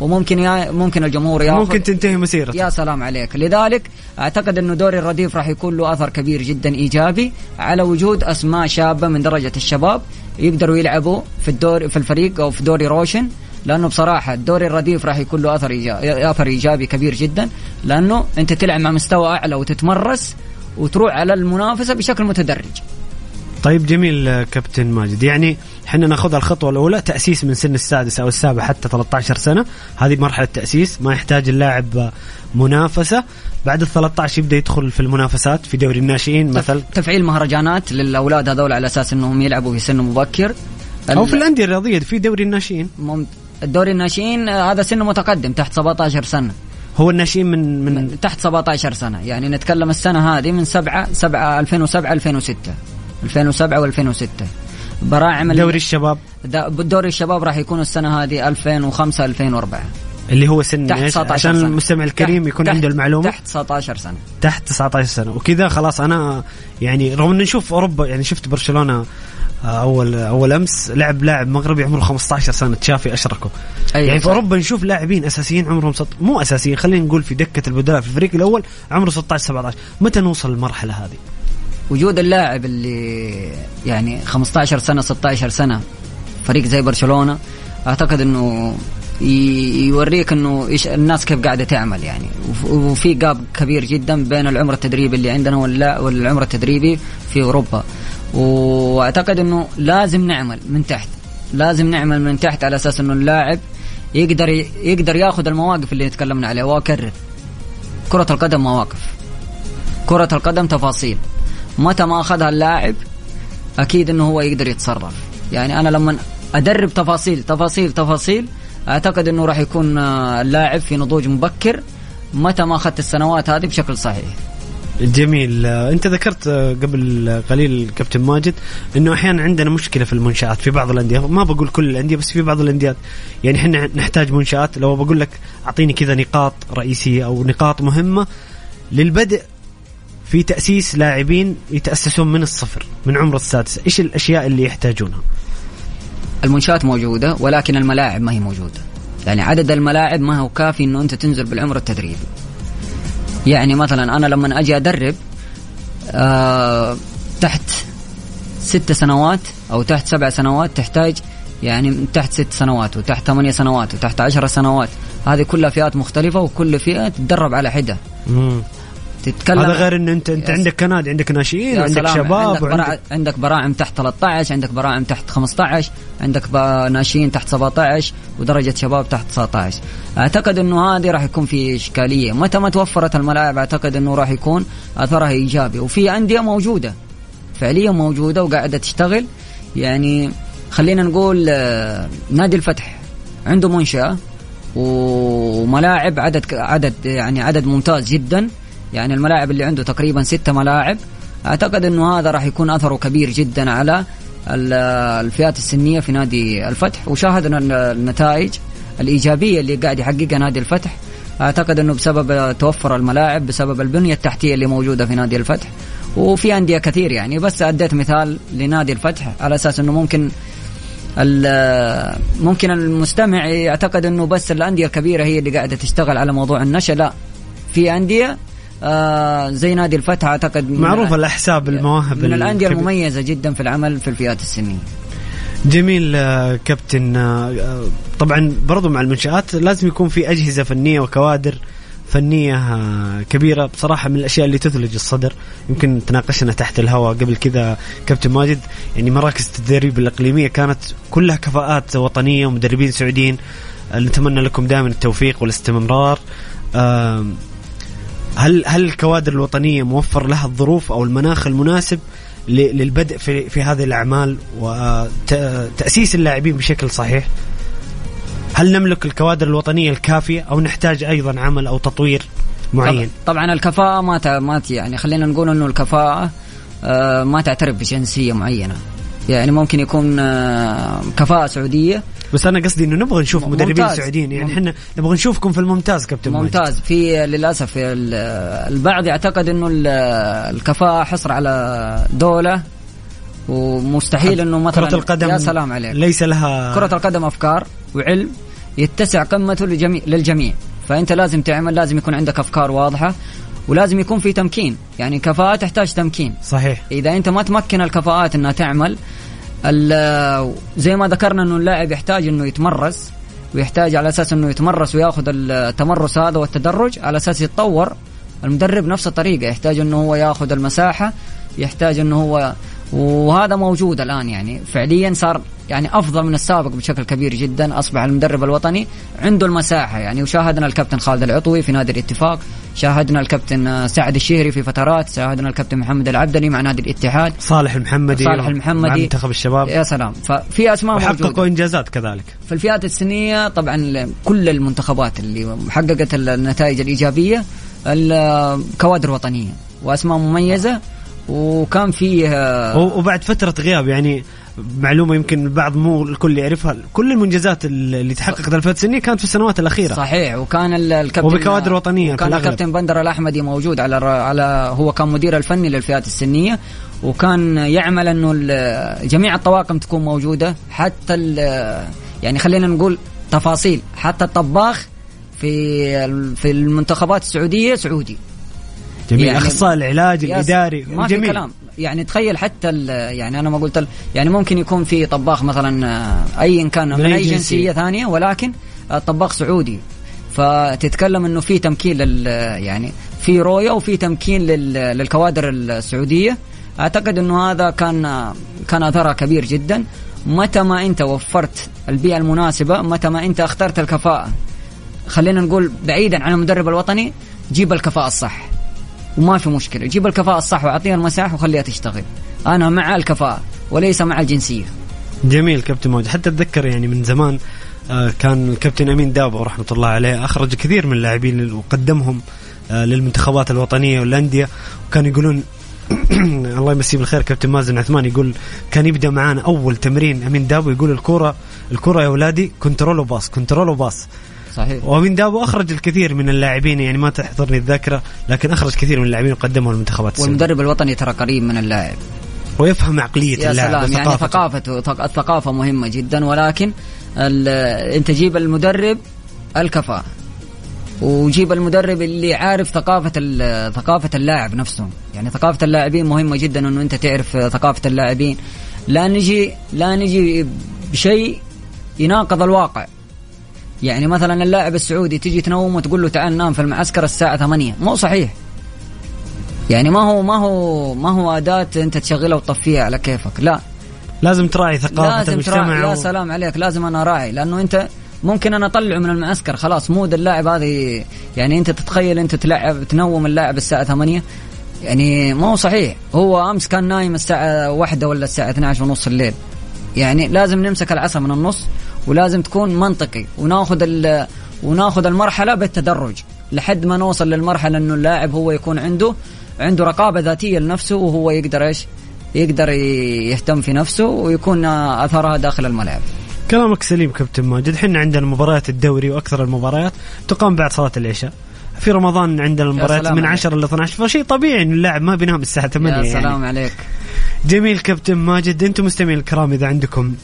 وممكن يا ممكن الجمهور ياخذ ممكن تنتهي مسيرته. يا سلام عليك. لذلك أعتقد إنه دوري الرديف راح يكون له أثر كبير جدا إيجابي على وجود أسماء شابة من درجة الشباب يقدروا يلعبوا في الدور في الفريق أو في دوري روشن لأنه بصراحة الدوري الرديف راح يكون له أثر إيجابي كبير جدا لأنه أنت تلعب مع مستوى أعلى وتتمرس وتروح على المنافسة بشكل متدرج. طيب جميل كابتن ماجد. يعني إحنا ناخذ الخطوة الأولى تأسيس من سن السادس أو السابع حتى 13 سنة. هذه مرحلة تأسيس ما يحتاج اللاعب منافسة. بعد ال 13 يبدأ يدخل في المنافسات في دوري الناشئين مثل تفعيل مهرجانات للأولاد هذول على أساس إنهم يلعبوا في سن مبكر. أو في الأندية الرياضية في دوري الناشئين. مم- الدوري الناشئين آه، هذا سنه متقدم تحت 17 سنة. هو الناشئين من من من تحت 17 سنة. يعني نتكلم السنة هذه من 7 7 2007 2006 2007 و2006 براعم دوري الشباب؟ بالدوري الشباب راح يكون السنة هذه 2005 2004 اللي هو سن تحت إيش؟ 19 عشان سنة. المستمع الكريم يكون تحت- عنده المعلومة. تحت 19 سنة. تحت 19 سنة. وكذا خلاص أنا يعني رغم ان نشوف أوروبا يعني شفت برشلونة اول أول أمس لعب لاعب مغربي عمره 15 سنة تشافي أشركه أيوة يعني في. اوروبا نشوف لاعبين أساسيين عمرهم ست... مو أساسيين خلينا نقول في دكة البدلاء في الفريق الأول عمره 16 17 متى نوصل للمرحلة هذه؟ وجود اللاعب اللي يعني 15 سنة 16 سنة فريق زي برشلونة أعتقد إنه يوريك إنه إيش الناس كيف قاعدة تعمل يعني وف- وفي جاب كبير جدا بين العمر التدريبي اللي عندنا والعمر التدريبي في أوروبا واعتقد انه لازم نعمل من تحت. لازم نعمل من تحت على أساس انه اللاعب يقدر يقدر ياخذ المواقف اللي تكلمنا عليها واكرر كرة القدم مواقف. كرة القدم تفاصيل. متى ما أخذها اللاعب أكيد إنه هو يقدر يتصرف. يعني أنا لما أدرب تفاصيل تفاصيل تفاصيل أعتقد إنه راح يكون آه، اللاعب في نضوج مبكر متى ما أخذت السنوات هذه بشكل صحيح. جميل. انت ذكرت قبل قليل كابتن ماجد انه أحيانا عندنا مشكلة في المنشآت في بعض الأندية. ما بقول كل الأندية بس في بعض الأنديات. يعني إحنا نحتاج منشآت. لو بقول لك أعطيني كذا نقاط رئيسية أو نقاط مهمة. للبدء في تأسيس لاعبين يتأسسون من الصفر من عمر السادس. إيش الأشياء اللي يحتاجونها؟ المنشآت موجودة ولكن الملاعب ما هي موجودة. يعني عدد الملاعب ما هو كافي إنه أنت تنزل بالعمر التدريبي. يعني مثلا أنا لما أجي أدرب آه تحت ست سنوات أو تحت سبع سنوات تحتاج يعني من تحت ست سنوات وتحت ثمانية سنوات وتحت عشر سنوات. هذه كلها فئات مختلفة وكل فئة تتدرب على حدة. تتكلم. هذا غير إن انت أنت عندك كنادي عندك ناشئين سلام، شباب عندك, وعندك برا... عندك براعم تحت 13 عندك براعم تحت 15 عندك ناشئين تحت 17 ودرجة شباب تحت 19 أعتقد إنه هذه راح يكون في إشكالية. متى ما توفرت الملاعب أعتقد إنه راح يكون أثرها إيجابي. وفي أندية موجودة فعليا موجودة وقاعدة تشتغل. يعني خلينا نقول آه، نادي الفتح عنده منشأة وملاعب عدد عدد يعني عدد ممتاز جدا. يعني الملاعب اللي عنده تقريبا ستة ملاعب. أعتقد إنه هذا راح يكون أثره كبير جدا على ال- الفئات السنية في نادي الفتح. وشاهدنا ال- النتائج الإيجابية اللي قاعد يحققها نادي الفتح. أعتقد إنه بسبب توفر الملاعب بسبب البنية التحتية اللي موجودة في نادي الفتح. وفي أندية كثير يعني. بس أديت مثال لنادي الفتح على أساس إنه ممكن ممكن المستمع يعتقد إنه بس الأندية الكبيرة هي اللي قاعدة تشتغل على موضوع النشأ لا في أندية آه زي نادي الفتح أعتقد الأ- الأحساب المواهب من الأندية. المميزة جدا في العمل في الفئات السنيه جميل آه، كابتن آه، طبعا برضو مع المنشآت لازم يكون في أجهزة فنية وكوادر فنية كبيرة. بصراحة من الأشياء اللي تثلج الصدر. يمكن تناقشنا تحت الهواء قبل كذا كابتن ماجد. يعني مراكز التدريب الإقليمية كانت كلها كفاءات وطنية ومدربين سعوديين. نتمنى لكم دائما التوفيق والاستمرار. هل هل الكوادر الوطنية موفر لها الظروف أو المناخ المناسب للبدء في في هذه الأعمال وتاسيس اللاعبين بشكل صحيح؟ هل نملك الكوادر الوطنية الكافية أو نحتاج أيضا عمل أو تطوير معين؟ طب- طبعا الكفاءة ما ما يعني خلينا نقول إنه الكفاءة آه ما تعترف بجنسية معينة يعني ممكن يكون آه كفاءة سعودية بس أنا قصدي إنه نبغى نشوف. مدربين سعوديين. يعني إحنا نبغى نشوفكم في الممتاز كابتن ماجد. ممتاز. في للأسف ال- البعض يعتقد إنه ال- الكفاءة حصر على دولة ومستحيل إنه مثلا كرة القدم يا سلام عليك. ليس لها كرة القدم أفكار وعلم يتسع قمته للجميع للجميع. فأنت لازم تعمل لازم يكون عندك أفكار واضحة ولازم يكون في تمكين. يعني كفاءة تحتاج تمكين. صحيح. إذا أنت ما تمكن الكفاءات إنها تعمل زي ما ذكرنا إنه اللاعب يحتاج إنه يتمرس ويحتاج على أساس إنه يتمرس وياخذ التمرس هذا والتدرج على أساس يتطور. المدرب نفس الطريقة يحتاج إنه هو ياخذ المساحة يحتاج إنه هو وهذا موجود الآن يعني. فعليا صار يعني أفضل من السابق بشكل كبير جدا. أصبح المدرب الوطني عنده المساحة يعني. وشاهدنا الكابتن خالد العطوي في نادي الاتفاق. شاهدنا الكابتن سعد الشهري في فترات. شاهدنا الكابتن محمد العبدلي مع نادي الاتحاد. صالح المحمدي صالح مع المحمدي. منتخب الشباب. يا سلام. ففي أسماء وحققوا إنجازات كذلك. في الفئات السنية طبعا كل المنتخبات اللي حققت ال- النتائج الإيجابية ال- كوادر وطنية. وأسماء مميزة. وكان فيه آه، وبعد فترة غياب يعني معلومة يمكن البعض مو الكل يعرفها. كل المنجزات اللي تحققت الفئات السنية كانت في السنوات الأخيرة. صحيح وكان ال- الكابتن وبكوادر وكان الأغلب. الكابتن بندر الأحمدي موجود على على هو كان مدير الفني للفئات السنية وكان يعمل إنه جميع الطواقم تكون موجودة. حتى يعني خلينا نقول تفاصيل. حتى الطباخ في في المنتخبات السعودية سعودي. جميل. يعني- أخصائي العلاج الإداري ما في جميل. كلام. يعني تخيل حتى يعني أنا ما قلت يعني ممكن يكون في طباخ مثلا آه، ايا كان من, أي اي جنسية. جنسيه ثانية ولكن الطباخ سعودي. فتتكلم إنه في تمكين لل يعني في رؤيه وفي تمكين لل للكوادر السعودية. أعتقد إنه هذا كان كان أثرها كبير جدا. متى ما أنت وفرت البيئة المناسبة متى ما أنت أخترت الكفاءة. خلينا نقول بعيدا عن المدرب الوطني جيب الكفاءة الصح. وما في مشكلة. جيب الكفاءة الصح وأعطيها المساحه وخليها تشتغل. أنا مع الكفاءة وليس مع الجنسية. جميل كابتن موجود حتى أتذكر يعني من زمان آه، كان الكابتن أمين دابو رحمة الله عليه أخرج كثير من اللاعبين وقدمهم آه، للمنتخبات الوطنية والأندية. وكانوا يقولون *clears throat* الله يمسيه بالخير كابتن مازن عثمان يقول كان يبدأ معانا أول تمرين أمين دابو يقول الكره الكره يا اولادي control و pass control و pass. صحيح. وامين دابو أخرج الكثير من اللاعبين يعني ما تحضرني الذاكرة لكن أخرج كثير من اللاعبين وقدمهم السعودية. والمدرب الوطني ترى قريب من اللاعب. ويفهم عقلية يا اللاعب سلام يعني. ثقافته ثق- الثقافة مهمة جدا ولكن أنت جيب المدرب الكفاءة وجيب المدرب اللي عارف ثقافة ثقافة اللاعب نفسه. يعني ثقافة اللاعبين مهمة جدا إنه أنت تعرف ثقافة اللاعبين. لا نجي لا نجي بشيء يناقض الواقع. يعني مثلا اللاعب السعودي تجي تنوم وتقول له تعال نام في المعسكر الساعة 8 مو صحيح. يعني ما هو ما هو ما هو أداة أنت تشغلها وتطفيها على كيفك. لا. لازم تراعي ثقافة لازم المجتمع تراعي يا و- سلام عليك لازم أنا راعي لأنه أنت ممكن أنا أطلعه من المعسكر خلاص مود اللاعب هذه. يعني أنت تتخيل أنت تلعب تنوم اللاعب الساعة 8 يعني ما هو صحيح. هو أمس كان نايم الساعة واحدة ولا الساعة 12 ونص الليل. يعني لازم نمسك العصا من النص. ولازم تكون منطقي وناخذ ال وناخذ المرحلة بالتدرج لحد ما نوصل للمرحلة إنه اللاعب هو يكون عنده عنده رقابة ذاتية لنفسه وهو يقدر إيش؟ يقدر يهتم في نفسه ويكون أثرها داخل الملعب. كلامك سليم كابتن ماجد حنا عندنا مباريات الدوري وأكثر المباريات تقام بعد صلاة العشاء في رمضان عندنا المباريات من عليك. 10 ل 12 فشيء طبيعي انه اللاعب ما بينام الساعة 8 يا يعني. سلام عليك. جميل كابتن ماجد أنتم مستمعين الكرام إذا عندكم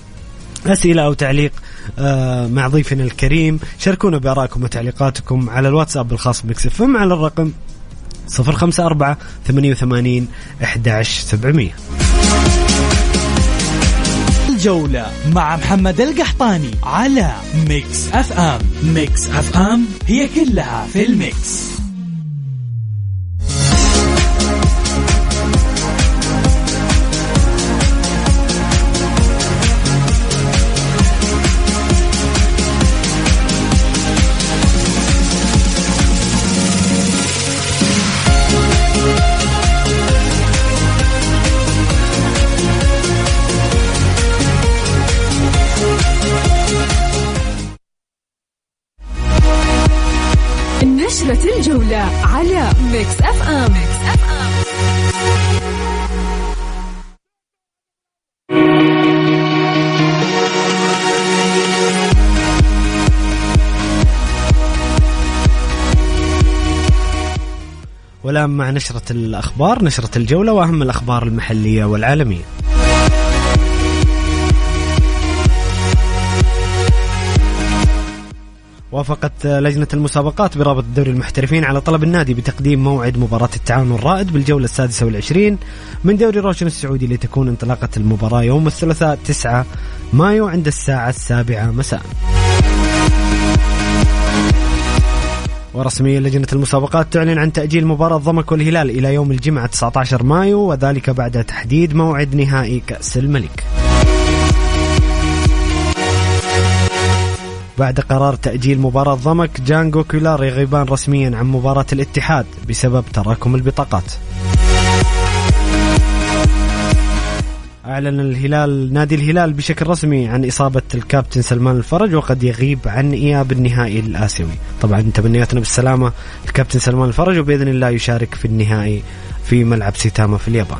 أسئلة أو تعليق آه، مع ضيفنا الكريم. شاركونا بآرائكم وتعليقاتكم على الواتساب الخاص بمكس إف إم على الرقم 054 88 11700 الجولة مع محمد القحطاني على Mix FM. Mix FM هي كلها في ال Mix. والآن مع نشرة الأخبار نشرة الجولة وأهم الأخبار المحلية والعالمية وافقت لجنة المسابقات برابط دوري المحترفين على طلب النادي بتقديم موعد مباراة التعاون الرائد بالجولة السادسة والعشرين من دوري روشن السعودي لتكون انطلاقة المباراة يوم الثلاثاء 9 مايو عند الساعة السابعة مساءً. ورسميا لجنة المسابقات تعلن عن تأجيل مباراة ضمك والهلال إلى يوم الجمعة 19 مايو وذلك بعد تحديد موعد نهائي كأس الملك. بعد قرار تأجيل مباراة ضمك جانجو كولار يغيبان رسميا عن مباراة الاتحاد بسبب تراكم البطاقات. أعلن الهلال نادي الهلال بشكل رسمي عن إصابة الكابتن سلمان الفرج وقد يغيب عن إياب النهائي الآسيوي. طبعا تمنياتنا بالسلامة الكابتن سلمان الفرج وبإذن الله يشارك في النهائي في ملعب سيتاما في اليابان.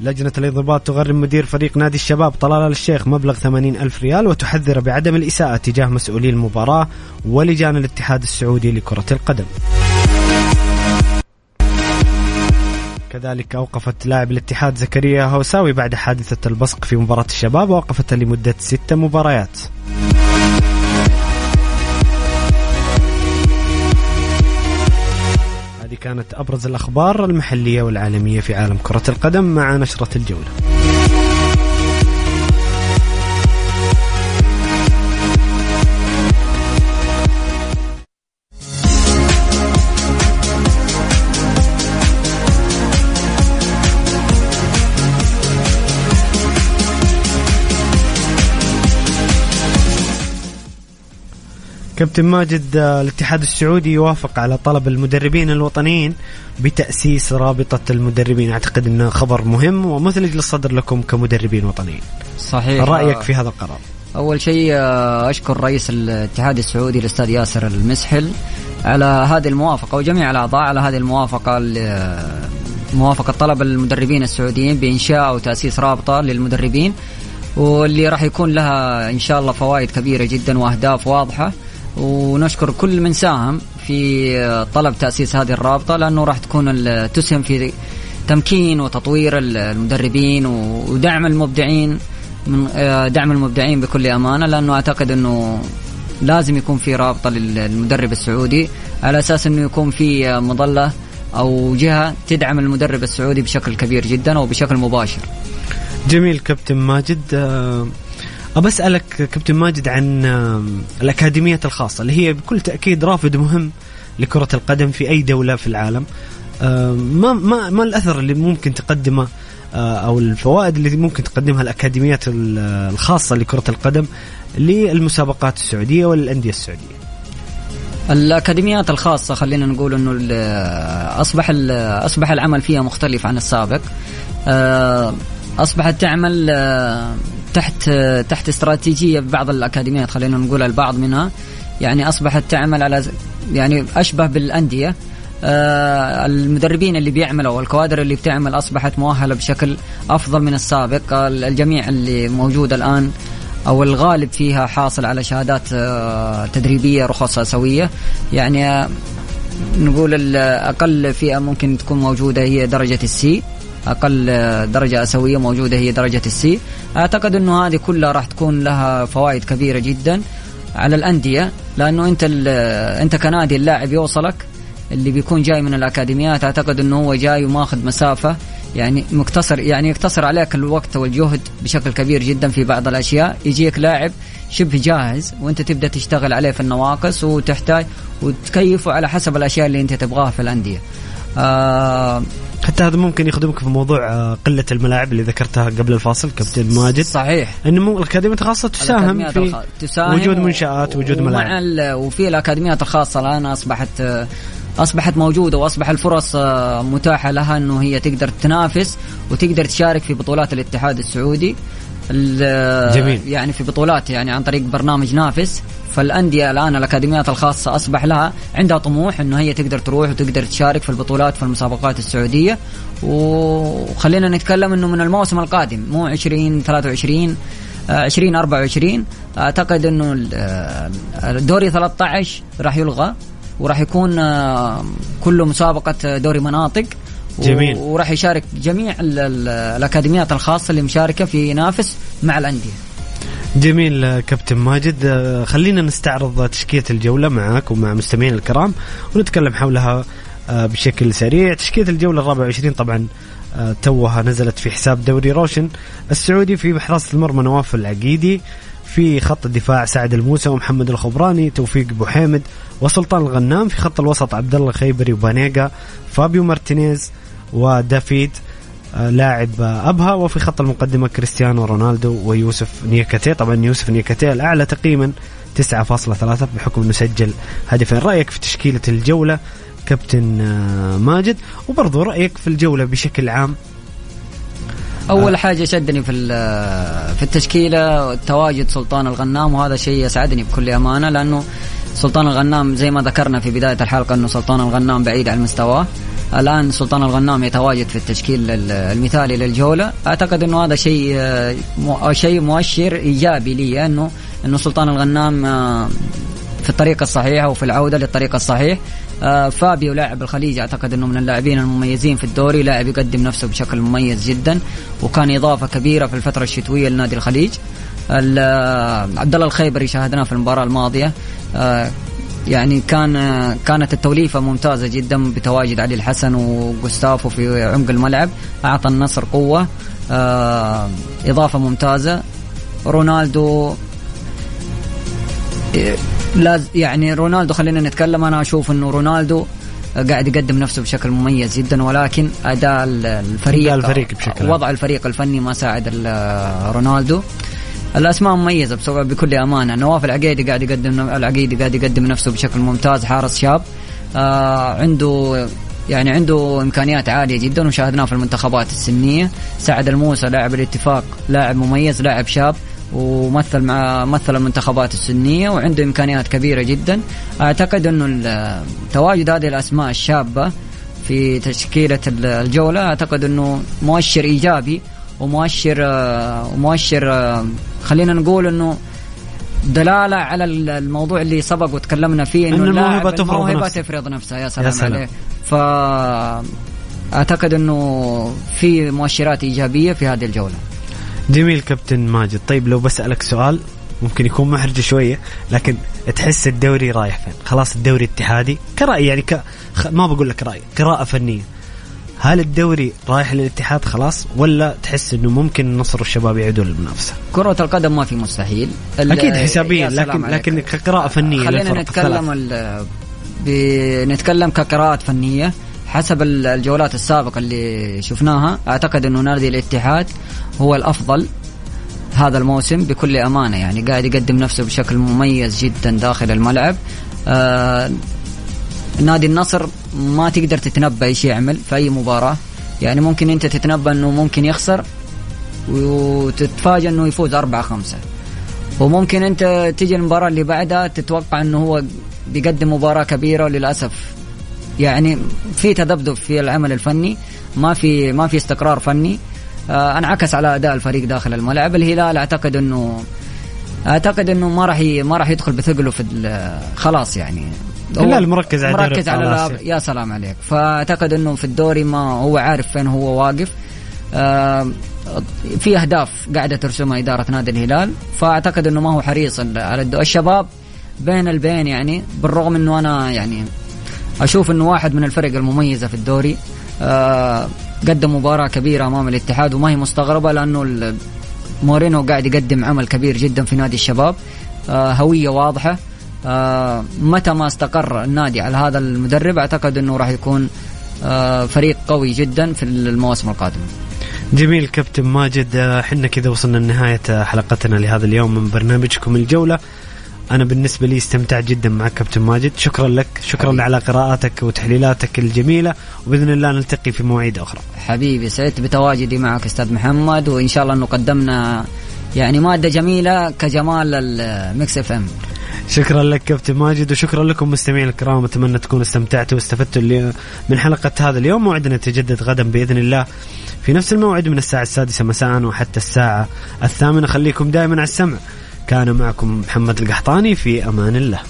لجنة الانضباط تغرم مدير فريق نادي الشباب طلال الشيخ مبلغ 80 ألف ريال وتحذر بعدم الإساءة تجاه مسؤولي المباراة ولجان الاتحاد السعودي لكرة القدم. كذلك أوقفت لاعب الاتحاد زكريا هوساوي بعد حادثة البصق في مباراة الشباب وأوقفتها لمدة ست مباريات. هذه كانت أبرز الأخبار المحلية والعالمية في عالم كرة القدم مع نشرة الجولة. كابتن ماجد آه، الاتحاد السعودي يوافق على طلب المدربين الوطنيين بتأسيس رابطة المدربين. أعتقد أنه خبر مهم ومثلج للصدر لكم كمدربين وطنيين. صحيح. رأيك في هذا القرار؟ أول شيء آه، أشكر رئيس الاتحاد السعودي الأستاذ ياسر المسحل على هذه الموافقة وجميع الأعضاء على هذه الموافقة ل- موافقة طلب المدربين السعوديين بإنشاء وتاسيس رابطة للمدربين واللي راح يكون لها إن شاء الله فوائد كبيرة جدا وأهداف واضحة. ونشكر كل من ساهم في طلب تأسيس هذه الرابطة لأنه راح تكون تسهم في تمكين وتطوير ال- المدربين ودعم المبدعين من آه، دعم المبدعين بكل أمانة لأنه أعتقد إنه لازم يكون في رابطة لل- للمدرب السعودي على أساس إنه يكون في مظلة أو جهة تدعم المدرب السعودي بشكل كبير جدا وبشكل مباشر. جميل كابتن ماجد آه، أبى أسألك كابتن ماجد عن آه، الأكاديمية الخاصة اللي هي بكل تأكيد رافد مهم لكرة القدم في أي دولة في العالم. آه، ما ما ما الأثر اللي ممكن تقدمه آه، أو الفوائد اللي ممكن تقدمها الأكاديميات ال- الخاصة لكرة القدم للمسابقات السعودية وللأندية السعودية؟ الأكاديميات الخاصة خلينا نقول إنه ال- أصبح أصبح العمل فيها مختلف عن السابق. آه، أصبحت تعمل آه، تحت تحت استراتيجية ببعض الأكاديميات خلينا نقول البعض منها يعني أصبحت تعمل على يعني أشبه بالأندية. آه، المدربين اللي بيعملوا والكوادر اللي بتعمل أصبحت مؤهلة بشكل أفضل من السابق. ال- الجميع اللي موجود الآن أو الغالب فيها حاصل على شهادات آه، تدريبية رخص اسيويه يعني آه، نقول الاقل فئة ممكن تكون موجودة هي درجة السي. أقل درجة اسيويه موجودة هي درجة السي. أعتقد إنه هذه كلها راح تكون لها فوائد كبيرة جدا على الأندية لأنه أنت أنت كنادي اللاعب يوصلك اللي بيكون جاي من الأكاديميات. أعتقد إنه هو جاي وماخذ مسافة. يعني مقتصر يعني يقتصر عليك الوقت والجهد بشكل كبير جدا في بعض الأشياء. يجيك لاعب شبه جاهز وأنت تبدأ تشتغل عليه في النواقص وتحتاج وتكيفه على حسب الأشياء اللي أنت تبغاها في الأندية. آه حتى هذا ممكن يخدمك في موضوع آه، قلة الملاعب اللي ذكرتها قبل الفاصل كابتن ماجد. صحيح. إنه الأكاديمية الخاصة تساهم الأكاديميات في الخ- تساهم وجود منشآت ووجود ومع ملاعب. ال- وفي الأكاديميات الخاصة الآن أصبحت أصبحت موجودة وأصبح الفرص آه، متاحة لها إنه هي تقدر تنافس وتقدر تشارك في بطولات الاتحاد السعودي. ال- جميل. يعني في بطولات يعني عن طريق برنامج نافس. فالأندية الآن الأكاديميات الخاصة أصبح لها عندها طموح إنه هي تقدر تروح وتقدر تشارك في البطولات في المسابقات السعودية. وخلينا نتكلم إنه من الموسم القادم مو 20 23 آه، 20 24 أعتقد إنه ال- آه، الدوري 13 راح يلغى وراح يكون آه، كله مسابقة دوري مناطق. جميل. وراح يشارك جميع ال- ال- الأكاديميات الخاصة اللي مشاركة في ينافس مع الأندية. جميل آه، كابتن ماجد. آه، خلينا نستعرض تشكيلة الجولة معك ومع مستمعين الكرام ونتكلم حولها آه، بشكل سريع. تشكيلة الجولة الرابعة وعشرين طبعا توها نزلت في حساب دوري روشن السعودي في حراسة المرمى نواف العقيدي في خط الدفاع سعد الموسى ومحمد الخبراني توفيق بوحيمد وسلطان الغنام في خط الوسط عبد الله الخيبري وبانيجا فابيو مارتينيز ودافيد لاعب آه، أبها وفي خط المقدمة كريستيانو رونالدو ويوسف نياكاتي طبعا يوسف نياكاتي الأعلى تقييما 9.3 بحكم إنه سجل هدفين. رأيك في تشكيلة الجولة كابتن آه، ماجد؟ وبرضو رأيك في الجولة بشكل عام؟ أول حاجة شدني في في التشكيلة تواجد سلطان الغنام وهذا شيء يسعدني بكل أمانة لأنه سلطان الغنام زي ما ذكرنا في بداية الحلقة إنه سلطان الغنام بعيد عن مستواه. الآن سلطان الغنام يتواجد في التشكيل المثالي للجولة. أعتقد إنه هذا شيء شيء مؤشر إيجابي لي انه إنه سلطان الغنام في الطريقة الصحيحة وفي العودة للطريق الصحيح. آه فابيو لاعب الخليج أعتقد إنه من اللاعبين المميزين في الدوري. لاعب يقدم نفسه بشكل مميز جدا وكان إضافة كبيرة في الفترة الشتوية لنادي الخليج. عبد الله الخيبري شاهدناه في المباراة الماضية. آه يعني كان كانت التوليفة ممتازة جدا بتواجد علي الحسن وجوستافو في عمق الملعب. أعطى النصر قوة. آه إضافة ممتازة. رونالدو لاز يعني رونالدو خلينا نتكلم. أنا أشوف إنه رونالدو قاعد يقدم نفسه بشكل مميز جدا ولكن أداء الفريق الفريق بشكل وضع الفريق الفني ما ساعد رونالدو. الأسماء مميزة بسبب بكل أمانة. نواف العقيدي قاعد يقدم العقيدي قاعد يقدم نفسه بشكل ممتاز حارس شاب. آه عنده يعني عنده إمكانيات عالية جدا وشاهدناه في المنتخبات السنية. سعد الموسى لاعب الاتفاق لاعب مميز لاعب شاب ومثل مع مثل المنتخبات السنية وعنده إمكانيات كبيرة جدا. أعتقد أنه تواجد هذه الأسماء الشابة في تشكيلة الجولة. أعتقد أنه مؤشر إيجابي ومؤشر ومؤشر خلينا نقول إنه دلالة على الموضوع اللي سبق وتكلمنا فيه إنه الموهبة تفرض الموهبة نفسها. تفرض نفسها يا سلام, يا سلام. عليه ف أعتقد إنه في مؤشرات إيجابية في هذه الجولة. جميل كابتن ماجد. طيب لو بسألك سؤال ممكن يكون محرج شوية لكن تحس الدوري رايح فين؟ خلاص الدوري اتحادي كرأي يعني ك... ما بقول لك رأي قراءة فنية. هل الدوري رايح للاتحاد خلاص ولا تحس إنه ممكن النصر والشباب يعيدوا للمنافسه؟ كرة القدم ما في مستحيل أكيد حسابيا لكن عليك. لكن كقراءة فنية خلينا نتكلم. بنتكلم كقراءات فنية حسب ال- الجولات السابقة اللي شفناها أعتقد أنه نادي الاتحاد هو الأفضل هذا الموسم بكل أمانة يعني قاعد يقدم نفسه بشكل مميز جدا داخل الملعب آه نادي النصر ما تقدر تتنبأ إيش يعمل في أي مباراة. يعني ممكن أنت تتنبأ أنه ممكن يخسر وتتفاجأ أنه يفوز أربعة خمسة. وممكن أنت تيجي المباراة اللي بعدها تتوقع أنه هو بيقدم مباراة كبيرة وللأسف يعني في تذبذب في العمل الفني ما في ما في استقرار فني. آه انعكس على أداء الفريق داخل الملعب. الهلال أعتقد إنه أعتقد إنه ما راح ما راح يدخل بثقله في خلاص يعني. الهلال مركز على مركز على آسيا. يا سلام عليك. فأعتقد إنه في الدوري ما هو عارف فين هو واقف. آه في أهداف قاعدة ترسمها إدارة نادي الهلال. فأعتقد إنه ما هو حريص على الدو... الشباب. بين البين يعني بالرغم إنه أنا يعني أشوف إنه واحد من الفرق المميزة في الدوري. آه قدم مباراة كبيرة أمام الاتحاد وما هي مستغربة لأنه مورينو قاعد يقدم عمل كبير جدا في نادي الشباب. آه هوية واضحة. متى ما استقر النادي على هذا المدرب أعتقد أنه راح يكون آه فريق قوي جدا في المواسم القادمة. جميل كابتن ماجد آه، حنا كذا وصلنا لنهاية آه، حلقتنا لهذا اليوم من برنامجكم الجولة. أنا بالنسبة لي استمتعت جدا معك كابتن ماجد. شكرا لك شكرا حبيبي. على قراءاتك وتحليلاتك الجميلة. وبإذن الله نلتقي في مواعيد أخرى. حبيبي سعدت بتواجدي معك أستاذ محمد وإن شاء الله انه قدمنا يعني مادة جميلة كجمال ال Mix FM شكرا لك كابتن ماجد وشكرا لكم مستمعين الكرام أتمنى تكونوا استمتعتوا واستفدتوا من حلقة هذا اليوم. موعدنا يتجدد غدا بإذن الله. في نفس الموعد من الساعة السادسة مساء وحتى الساعة الثامنة. خليكم دائما على السمع. كان معكم محمد القحطاني في أمان الله.